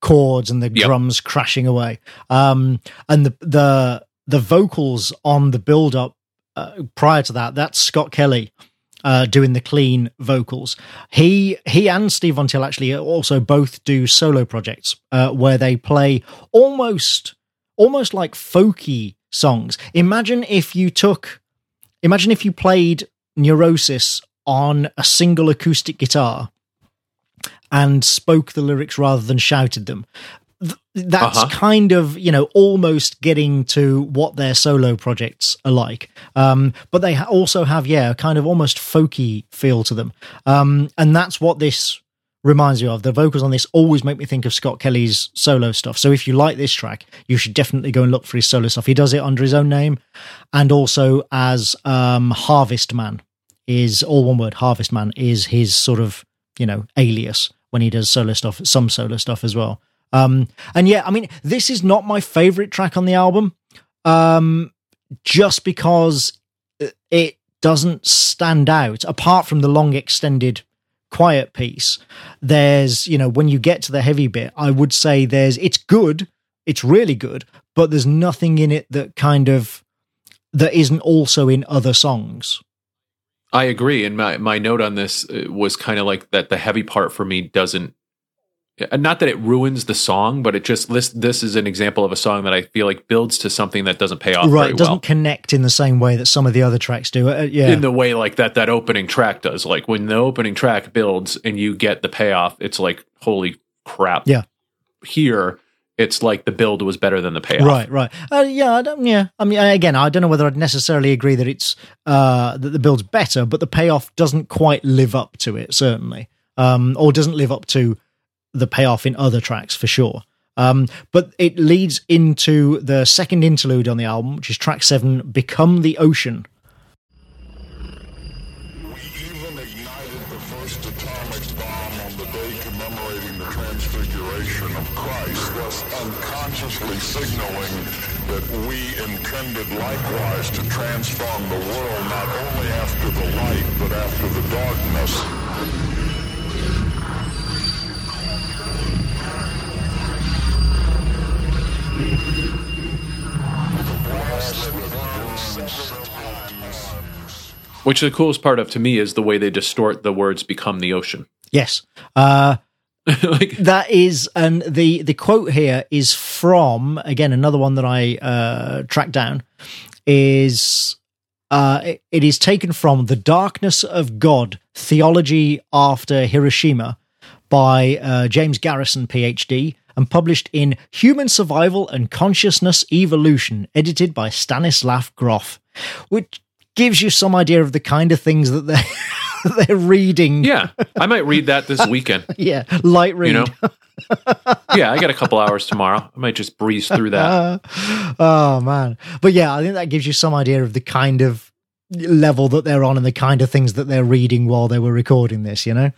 chords and the Yep. drums crashing away. Um, and the the the vocals on the build-up uh, prior to that, that's Scott Kelly. Uh, doing the clean vocals, he he and Steve Von Till actually also both do solo projects uh, where they play almost almost like folky songs. Imagine if you took imagine if you played neurosis on a single acoustic guitar and spoke the lyrics rather than shouted them Th- that's Uh-huh. kind of you know almost getting to what their solo projects are like. Um but they ha- also have yeah a kind of almost folky feel to them. Um and that's what this reminds me of. The vocals on this always make me think of scott kelly's solo stuff. So if you like this track you should definitely go and look for his solo stuff. He does it under his own name. And also as um harvest man is all one word harvest man is his sort of you know alias when he does solo stuff some solo stuff as well um and yeah i mean this is not my favorite track on the album um just because it doesn't stand out apart from the long extended quiet piece there's you know when you get to the heavy bit i would say there's it's good it's really good but there's nothing in it that kind of that isn't also in other songs I agree. And my, my note on this uh, was kind of like that the heavy part for me doesn't, uh, not that it ruins the song, but it just, this, this is an example of a song that I feel like builds to something that doesn't pay off right it doesn't well. connect in the same way that some of the other tracks do uh, yeah In the way like that, that opening track does. Like when the opening track builds and you get the payoff, it's like, holy crap. Yeah. Here, it's like the build was better than the payoff. Right, right. Uh, yeah, I don't, yeah. I mean, again, I don't know whether I'd necessarily agree that it's uh, that the build's better, but the payoff doesn't quite live up to it, certainly, um, or doesn't live up to the payoff in other tracks for sure. Um, but it leads into the second interlude on the album, which is track seven, "Become the Ocean." We even ignited the first atomic bomb on the day commemorating the transfiguration of Christ, thus unconsciously signaling that we intended likewise to transform the world not only after the light, but after the darkness. Which the coolest part of to me is the way they distort the words become the ocean. Yes. Uh, like, that is and the the quote here is from again another one that i uh tracked down is uh it, it is taken from the darkness of god theology after hiroshima by uh, james garrison phd and published in human survival and consciousness evolution edited by stanislav grof which gives you some idea of the kind of things that they're they're reading yeah, I might read that this weekend. yeah light read You know, yeah, I got a couple hours tomorrow. I might just breeze through that. oh man but yeah i think that gives you some idea of the kind of level that they're on and the kind of things that they're reading while they were recording this you know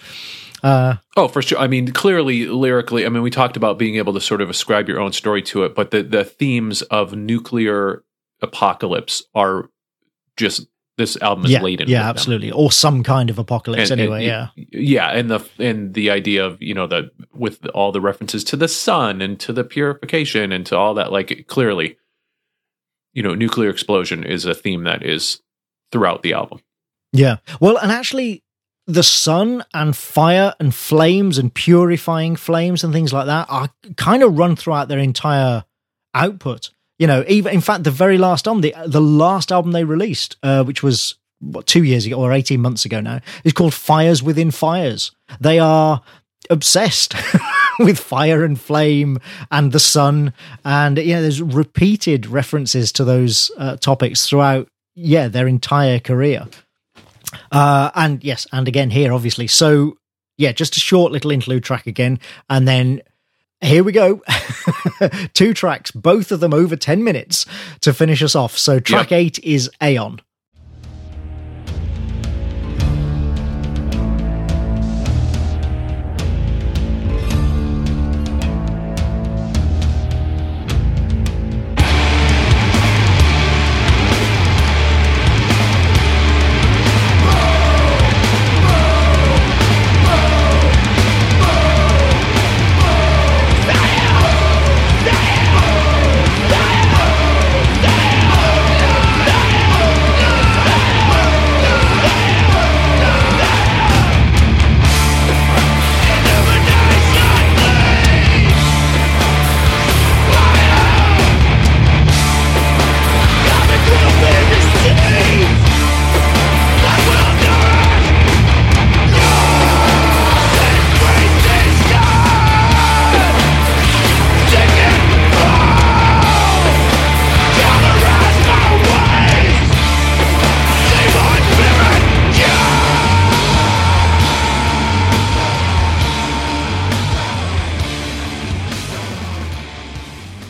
uh Oh, for sure. I mean, clearly, lyrically, I mean, we talked about being able to sort of ascribe your own story to it, but the the themes of nuclear apocalypse are just this album is yeah laden. yeah with them. absolutely or some kind of apocalypse And- anyway and- yeah yeah, and the and the idea of you know the with all the references to the sun and to the purification and to all that, like clearly, you know, nuclear explosion is a theme that is throughout the album. yeah well and actually the sun and fire and flames and purifying flames and things like that are kind of run throughout their entire output You know, even in fact, the very last album, the the last album they released, uh, which was what two years ago or eighteen months ago now, is called Fires Within Fires. They are obsessed with fire and flame and the sun, and you know, there's repeated references to those uh, topics throughout. Yeah, their entire career. Uh, and yes, and again here, obviously. So yeah, just a short little interlude track again, and then here we go. Two tracks, both of them over 10 minutes to finish us off. So track Yep. eight is Aeon.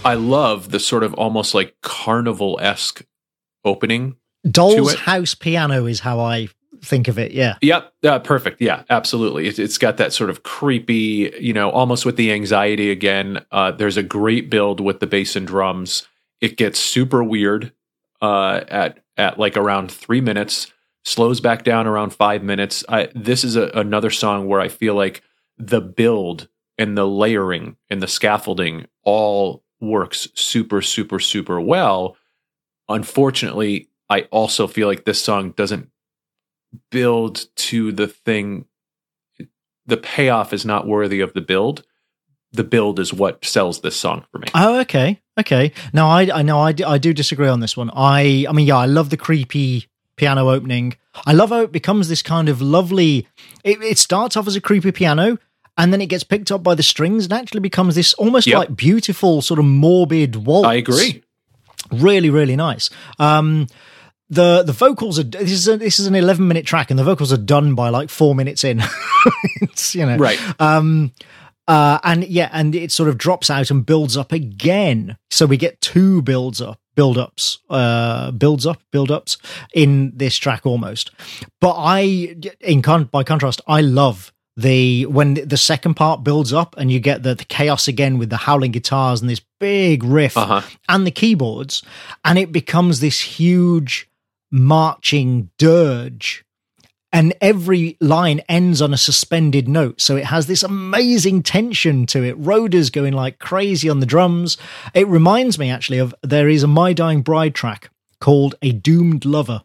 I love the sort of almost like carnival esque opening. Doll's. House Piano is how I think of it. Yeah. Yep, uh, perfect. Yeah, absolutely. It, it's got that sort of creepy, you know, almost with the anxiety again. Uh, there's a great build with the bass and drums. It gets super weird uh, at at like around three minutes, slows back down around five minutes. I, this is a, another song where I feel like the build and the layering and the scaffolding all works super, super, super well. Unfortunately, I also feel like this song doesn't build to the thing. The payoff is not worthy of the build. The build is what sells this song for me. Oh, okay. Okay. Now, I, I know I, I do disagree on this one. I, I mean, yeah, I love the creepy piano opening. I love how it becomes this kind of lovely. It, it starts off as a creepy piano, and then it gets picked up by the strings and actually becomes this almost Yep. like beautiful, sort of morbid waltz. I agree. really really nice um the the vocals are this is a, this is an 11 minute track and the vocals are done by like 4 minutes in it's you know Right. um uh and yeah and it sort of drops out and builds up again so we get two builds up build ups uh builds up build ups in this track almost but i in con- by contrast i love the when the second part builds up and you get the, the chaos again with the howling guitars and this big riff Uh-huh. and the keyboards and it becomes this huge marching dirge. And every line ends on a suspended note. So it has this amazing tension to it. Roeder's going like crazy on the drums. It reminds me actually of there is a my dying bride track called a doomed lover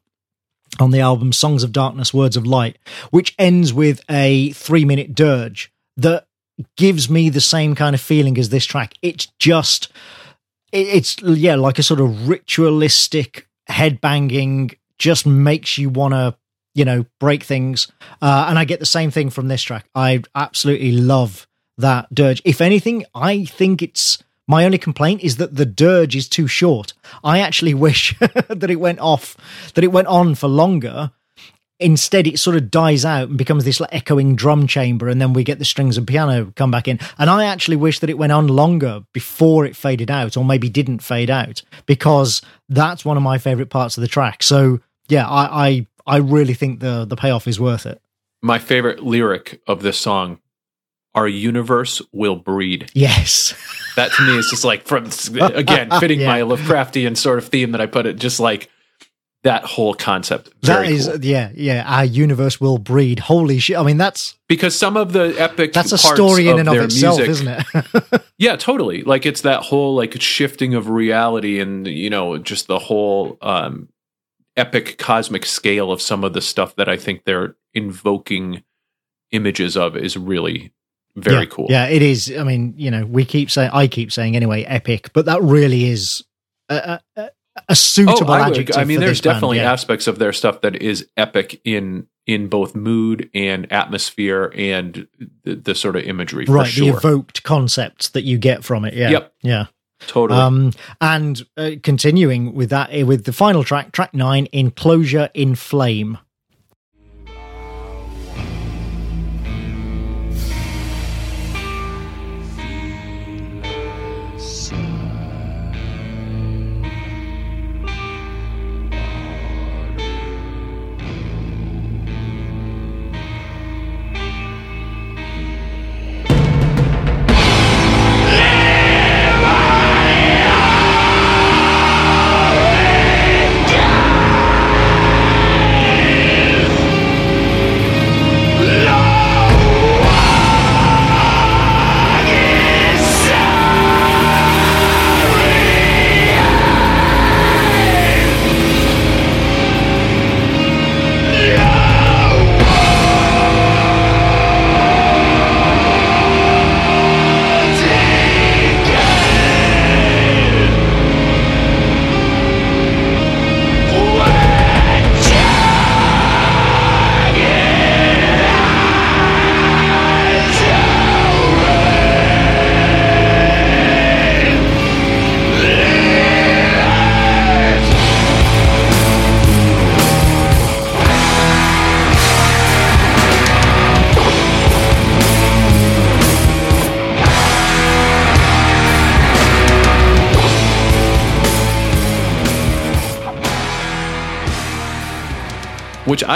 on the album songs of darkness words of light which ends with a three minute dirge that gives me the same kind of feeling as this track. It's just it's yeah like a sort of ritualistic headbanging just makes you want to you know break things. Uh, and i get the same thing from this track. I absolutely love that dirge. If anything i think it's my only complaint is that the dirge is too short. I actually wish that it went off that it went on for longer. Instead it sort of dies out and becomes this like echoing drum chamber and then we get the strings and piano come back in. And i actually wish that it went on longer before it faded out or maybe didn't fade out because that's one of my favorite parts of the track. So yeah i i, I really think the the payoff is worth it. My favorite lyric of this song our universe will breed. yes That to me is just like from again fitting Yeah. my Lovecraftian sort of theme that I put it just like that whole concept. that is cool. yeah yeah our universe will breed holy shit i mean that's because some of the epic that's a story in and of itself music, isn't it Yeah, totally. Like it's that whole like shifting of reality and you know just the whole um epic cosmic scale of some of the stuff that I think they're invoking images of is really very yeah, cool. Yeah, it is. I mean, you know, we keep saying, I keep saying anyway, epic, but that really is a, a, a suitable Oh, I, would- adjective. I mean, there's this band, definitely yeah. aspects of their stuff that is epic in in both mood and atmosphere and the, the sort of imagery. For right the evoked concepts that you get from it. Yeah, Yep. yeah. totally. Um, and uh, continuing with that, uh, with the final track, track nine, Enclosure in Flame.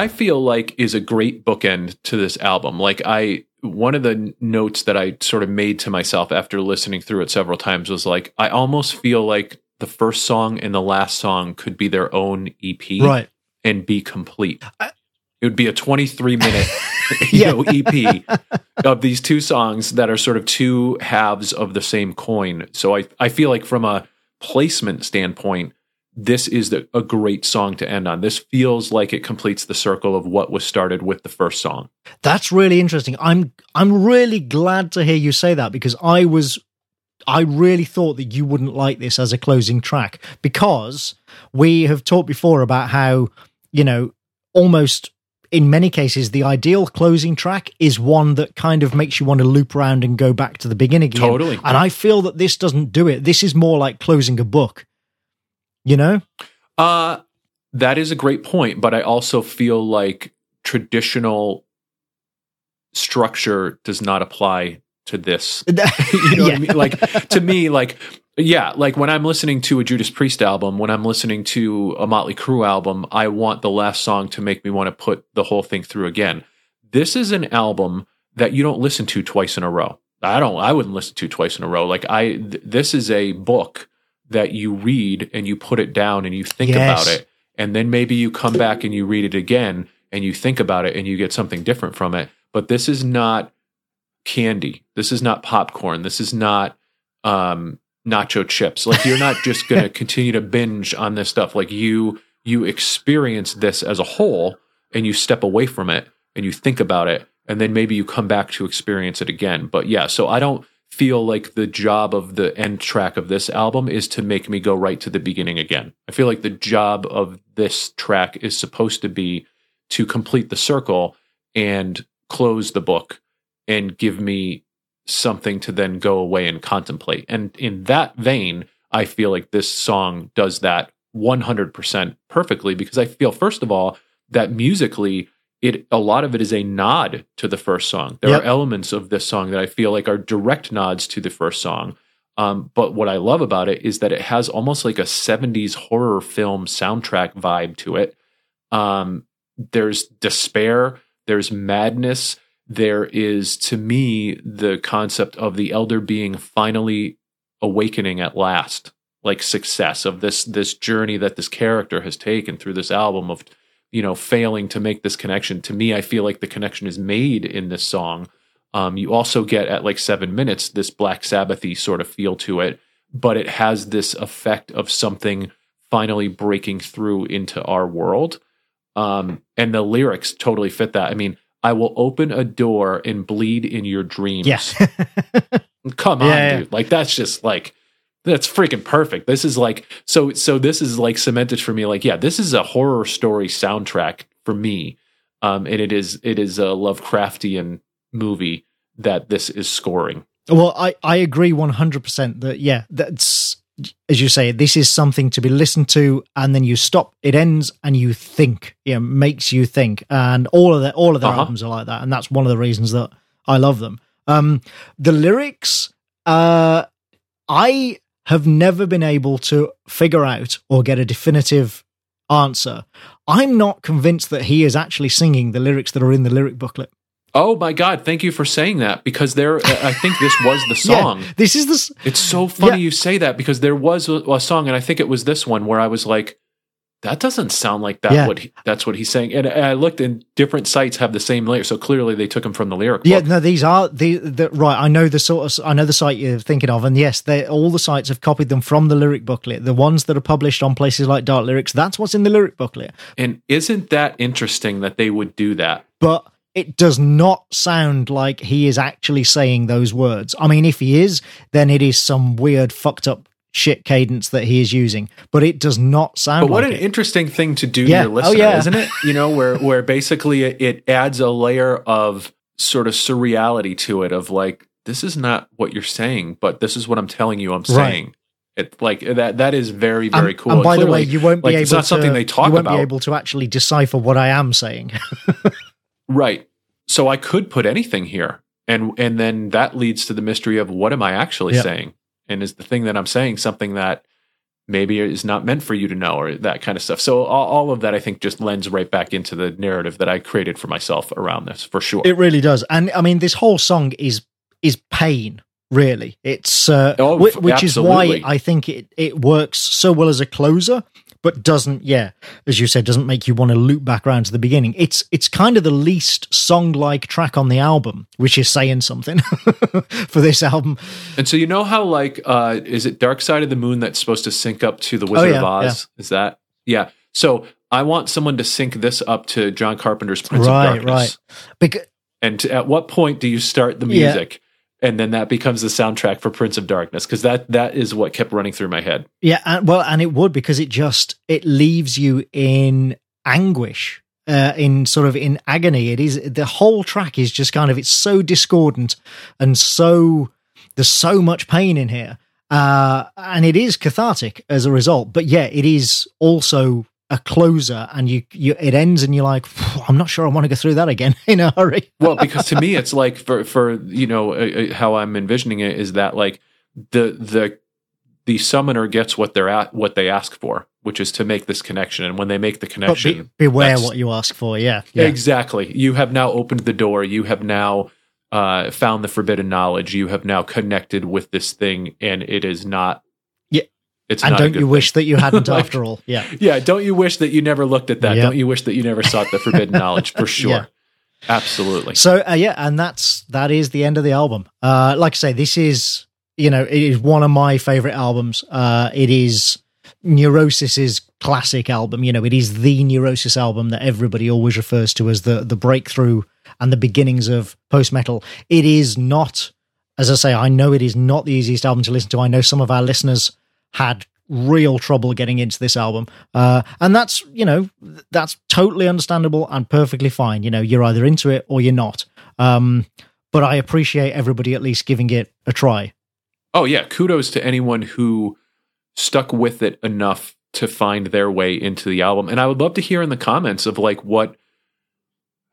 I feel like is a great bookend to this album. Like I one of the notes that I sort of made to myself after listening through it several times was like I almost feel like the first song and the last song could be their own EP Right. and be complete. it would be a 23 minute you know, EP of these two songs that are sort of two halves of the same coin. So I, I feel like from a placement standpoint, this is the, a great song to end on. This feels like it completes the circle of what was started with the first song. That's really interesting. I'm I'm really glad to hear you say that because I was I really thought that you wouldn't like this as a closing track because we have talked before about how, you know, almost in many cases the ideal closing track is one that kind of makes you want to loop around and go back to the beginning again. Totally. And I feel that this doesn't do it. This is more like closing a book. You know? Uh, that is a great point, but I also feel like traditional structure does not apply to this you know what I Yeah. mean? Like to me, like yeah, like when I'm listening to a Judas Priest album, when I'm listening to a Motley Crue album, I want the last song to make me want to put the whole thing through again. This is an album that you don't listen to twice in a row. I don't. I wouldn't listen to twice in a row. Like I, th- this is a book that you read and you put it down and you think Yes. about it, and then maybe you come back and you read it again and you think about it and you get something different from it. But this is not candy. This is not popcorn. This is not um, nacho chips. Like you're not just going to continue to binge on this stuff. Like you you experience this as a whole and you step away from it and you think about it and then maybe you come back to experience it again. But yeah, so I don't feel like the job of the end track of this album is to make me go right to the beginning again. I feel like the job of this track is supposed to be to complete the circle and close the book and give me something to then go away and contemplate. And in that vein, I feel like this song does that 100% perfectly because I feel first of all that musically it a lot of it is a nod to the first song. There Yep. are elements of this song that I feel like are direct nods to the first song. Um, but what I love about it is that it has almost like a 70s horror film soundtrack vibe to it. Um, there's despair, there's madness, there is to me the concept of the elder being finally awakening at last, like success of this this journey that this character has taken through this album of you know failing to make this connection. To me, I feel like the connection is made in this song. Um, you also get at like seven minutes this Black Sabbathy sort of feel to it, but it has this effect of something finally breaking through into our world. Um, and the lyrics totally fit that. I mean, I will open a door and bleed in your dreams. Yeah. Come on, Yeah, yeah. dude. Like that's just like that's freaking perfect. This is like so so this is like cemented for me like yeah, this is a horror story soundtrack for me. Um and it is it is a Lovecraftian movie that this is scoring. Well, I, I agree 100% that, yeah, that's, as you say, this is something to be listened to and then you stop, it ends and you think, you know, makes you think. And all of the, all of their Uh-huh. albums are like that. And that's one of the reasons that I love them. Um, the lyrics, uh, I have never been able to figure out or get a definitive answer. I'm not convinced that he is actually singing the lyrics that are in the lyric booklet. Oh my god, thank you for saying that because there I think this was the song. Yeah, this is the, s- It's so funny Yeah. you say that because there was a, a song, and I think it was this one where I was like, "That doesn't sound like that." Yeah. What he, that's what he's saying, and, and I looked, and different sites have the same lyric, so clearly they took him from the lyric. Yeah, book. no, these are the, the right. I know the sort of I know the site you're thinking of, and yes, they all the sites have copied them from the lyric booklet. The ones that are published on places like Dark Lyrics, that's what's in the lyric booklet. and isn't that interesting that they would do that? But it does not sound like he is actually saying those words. I mean, if he is, then it is some weird fucked up shit cadence that he is using. But it does not sound But what like an it. interesting thing to do Yeah. to your Oh, listener, yeah. isn't it? You know, where where basically it, adds a layer of sort of surreality to it of like this is not what you're saying, but this is what I'm telling you I'm Right. saying. It like that that is very very and, cool. and by the way, you won't be like, able it's not to. something they talk you won't about. be able to actually decipher what I am saying. Right. So I could put anything here. And and then that leads to the mystery of what am I actually Yep. saying? And is the thing that I'm saying something that maybe is not meant for you to know or that kind of stuff. So all, all of that I think just lends right back into the narrative that I created for myself around this for sure. It really does, and I mean, this whole song is is pain. Really, it's uh, Oh, whi- f- which is why. I think it it works so well as a closer, but doesn't. Yeah, as you said, doesn't make you want to loop back around to the beginning. It's it's kind of the least song like track on the album, which is saying something for this album. And so you know how like uh is it Dark Side of the Moon that's supposed to sync up to the Wizard Oh, yeah, of Oz? Is that yeah. So I want someone to sync this up to John Carpenter's Prince Right, of Darkness. right. Because And at what point do you start the Yeah. And then that becomes the soundtrack for Prince of Darkness because that that is what kept running through my head. Yeah, and, well, and it would because it just it leaves you in anguish, uh, in sort of in agony. It is the whole track is just kind of it's so discordant and so there's so much pain in here, uh, and it is cathartic as a result. But yeah, it is also a closer, and you you it ends and you're like, I'm not sure I want to go through that again in a hurry. Well, because to me, it's like for for you know uh, uh, how I'm envisioning it is that like the the the summoner gets what they're at what they ask for, which is to make this connection. And when they make the connection, be, beware what you ask for. Yeah, yeah. Exactly. You have now opened the door. You have now uh, found the forbidden knowledge. You have now connected with this thing, and it is not. It's and don't you thing. wish that you hadn't Like- after all? Yeah. Yeah. Don't you wish that you never looked at that? Yep. Don't you wish that you never sought the forbidden knowledge? For sure. Yeah. Absolutely. So uh, yeah, and that's that is the end of the album. Uh, like I say, this is you know it is one of my favorite albums. Uh, it is Neurosis's classic album. You know, it is the Neurosis album that everybody always refers to as the the breakthrough and the beginnings of post metal. It is not, as I say, I know it is not the easiest album to listen to. I know some of our listeners had real trouble getting into this album uh and that's you know that's totally understandable and perfectly fine you know you're either into it or you're not um but i appreciate everybody at least giving it a try Oh yeah, kudos to anyone who stuck with it enough to find their way into the album. And I would love to hear in the comments of like what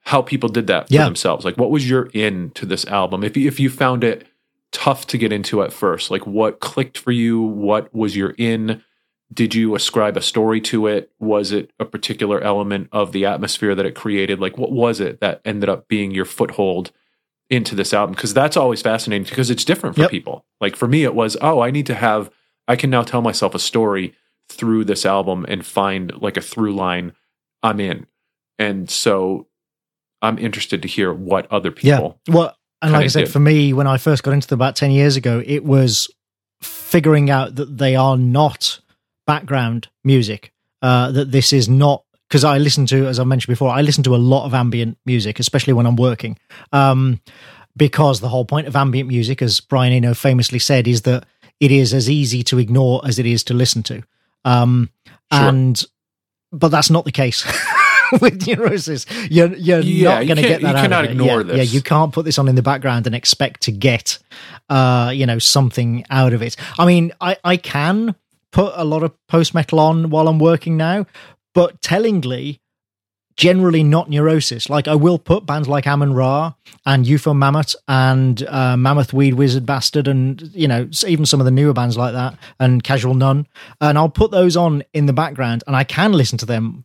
how people did that for Yeah. themselves. Like what was your in to this album? If you, if you found it tough to get into at first, like what clicked for you? What was your in? Did you ascribe a story to it? Was it a particular element of the atmosphere that it created? Like what was it that ended up being your foothold into this album because that's always fascinating because it's different for Yep. people. Like for me, it was, oh, I need to have, I can now tell myself a story through this album and find like a through line I'm in. And so I'm interested to hear what other people. yeah well and like i said for me when i first got into them about 10 years ago it was figuring out that they are not background music uh that this is not because i listen to as i mentioned before i listen to a lot of ambient music especially when i'm working um because the whole point of ambient music as brian eno famously said is that it is as easy to ignore as it is to listen to. Um, Sure. and but that's not the case. With neurosis, you're you're Yeah, not you going to get that. you out cannot of ignore yeah, this. Yeah, you can't put this on in the background and expect to get, uh, you know, something out of it. I mean, I I can put a lot of post metal on while I'm working now, but tellingly, generally not neurosis. Like I will put bands like Amenra and UFO Mammoth and uh, Mammoth Weed Wizard Bastard and you know even some of the newer bands like that and Casual Nun, and I'll put those on in the background and I can listen to them.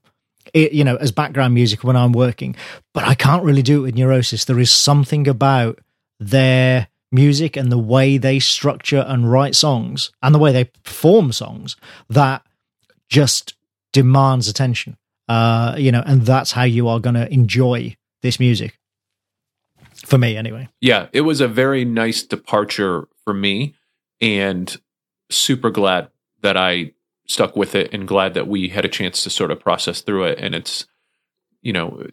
You know, as background music when I'm working, but I can't really do it with Neurosis. There is something about their music and the way they structure and write songs and the way they perform songs that just demands attention. Uh, you know, and that's how you are going to enjoy this music. For me, anyway. yeah, it was a very nice departure for me, and super glad that I stuck with it, and glad that we had a chance to sort of process through it. And it's, you know,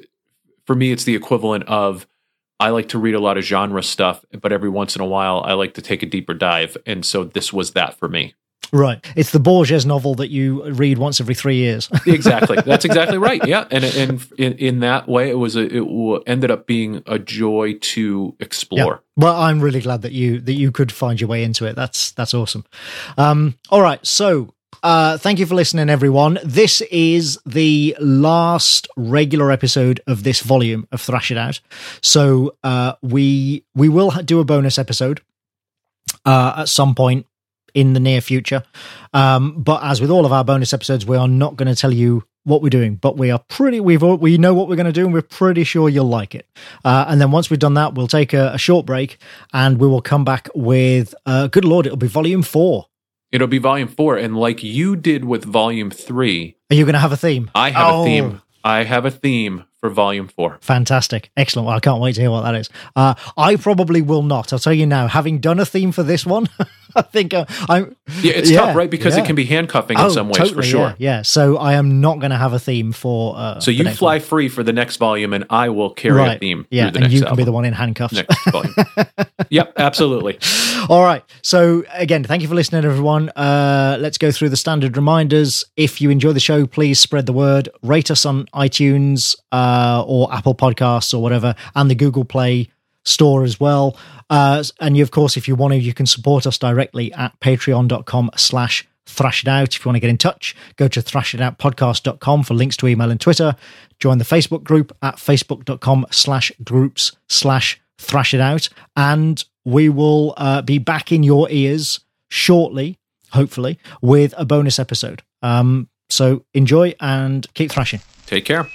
for me, it's the equivalent of I like to read a lot of genre stuff, but every once in a while, I like to take a deeper dive, and so this was that for me. Right. It's the Borges novel that you read once every three years. exactly. That's exactly right. Yeah, and and in, in that way, it was a, it ended up being a joy to explore. Well, I'm really glad that you that you could find your way into it. That's that's awesome. Um, all right, so uh, thank you for listening, everyone. This is the last regular episode of this volume of Thrash It Out. So uh, we we will do a bonus episode uh, at some point in the near future. Um, but as with all of our bonus episodes, we are not going to tell you what we're doing, but we are pretty we've we know what we're going to do, and we're pretty sure you'll like it. Uh, and then once we've done that, we'll take a, a short break, and we will come back with uh, good lord, it'll be volume four. It'll be volume four, and like you did with volume three, Are you going to have a theme? I have Oh. a theme. I have a theme oh. For volume four. Fantastic. Excellent. Well, I can't wait to hear what that is. Uh, I probably will not. I'll tell you now, having done a theme for this one, I think uh, I'm. Yeah, it's Yeah, tough, right? Because yeah. it can be handcuffing in Oh, some ways, totally, for sure. Yeah, yeah. So I am not going to have a theme for. Uh, So you fly one. free for the next volume, and I will carry right. a theme. Yeah, through the and next you can album. be the one in handcuffs. next volume. yep, absolutely. All right. So again, thank you for listening, everyone. Uh, let's go through the standard reminders. If you enjoy the show, please spread the word. Rate us on iTunes uh, or Apple Podcasts or whatever, and the Google Play store as well. Uh, and you, of course, if you want to, you can support us directly at patreon.com slash thrash it out. If you want to get in touch, go to thrash it out thrashitoutpodcast.com for links to email and Twitter. Join the Facebook group at facebook.com slash groups slash thrash it out. And we will uh, be back in your ears shortly, hopefully, with a bonus episode. Um, so enjoy and keep thrashing. Take care.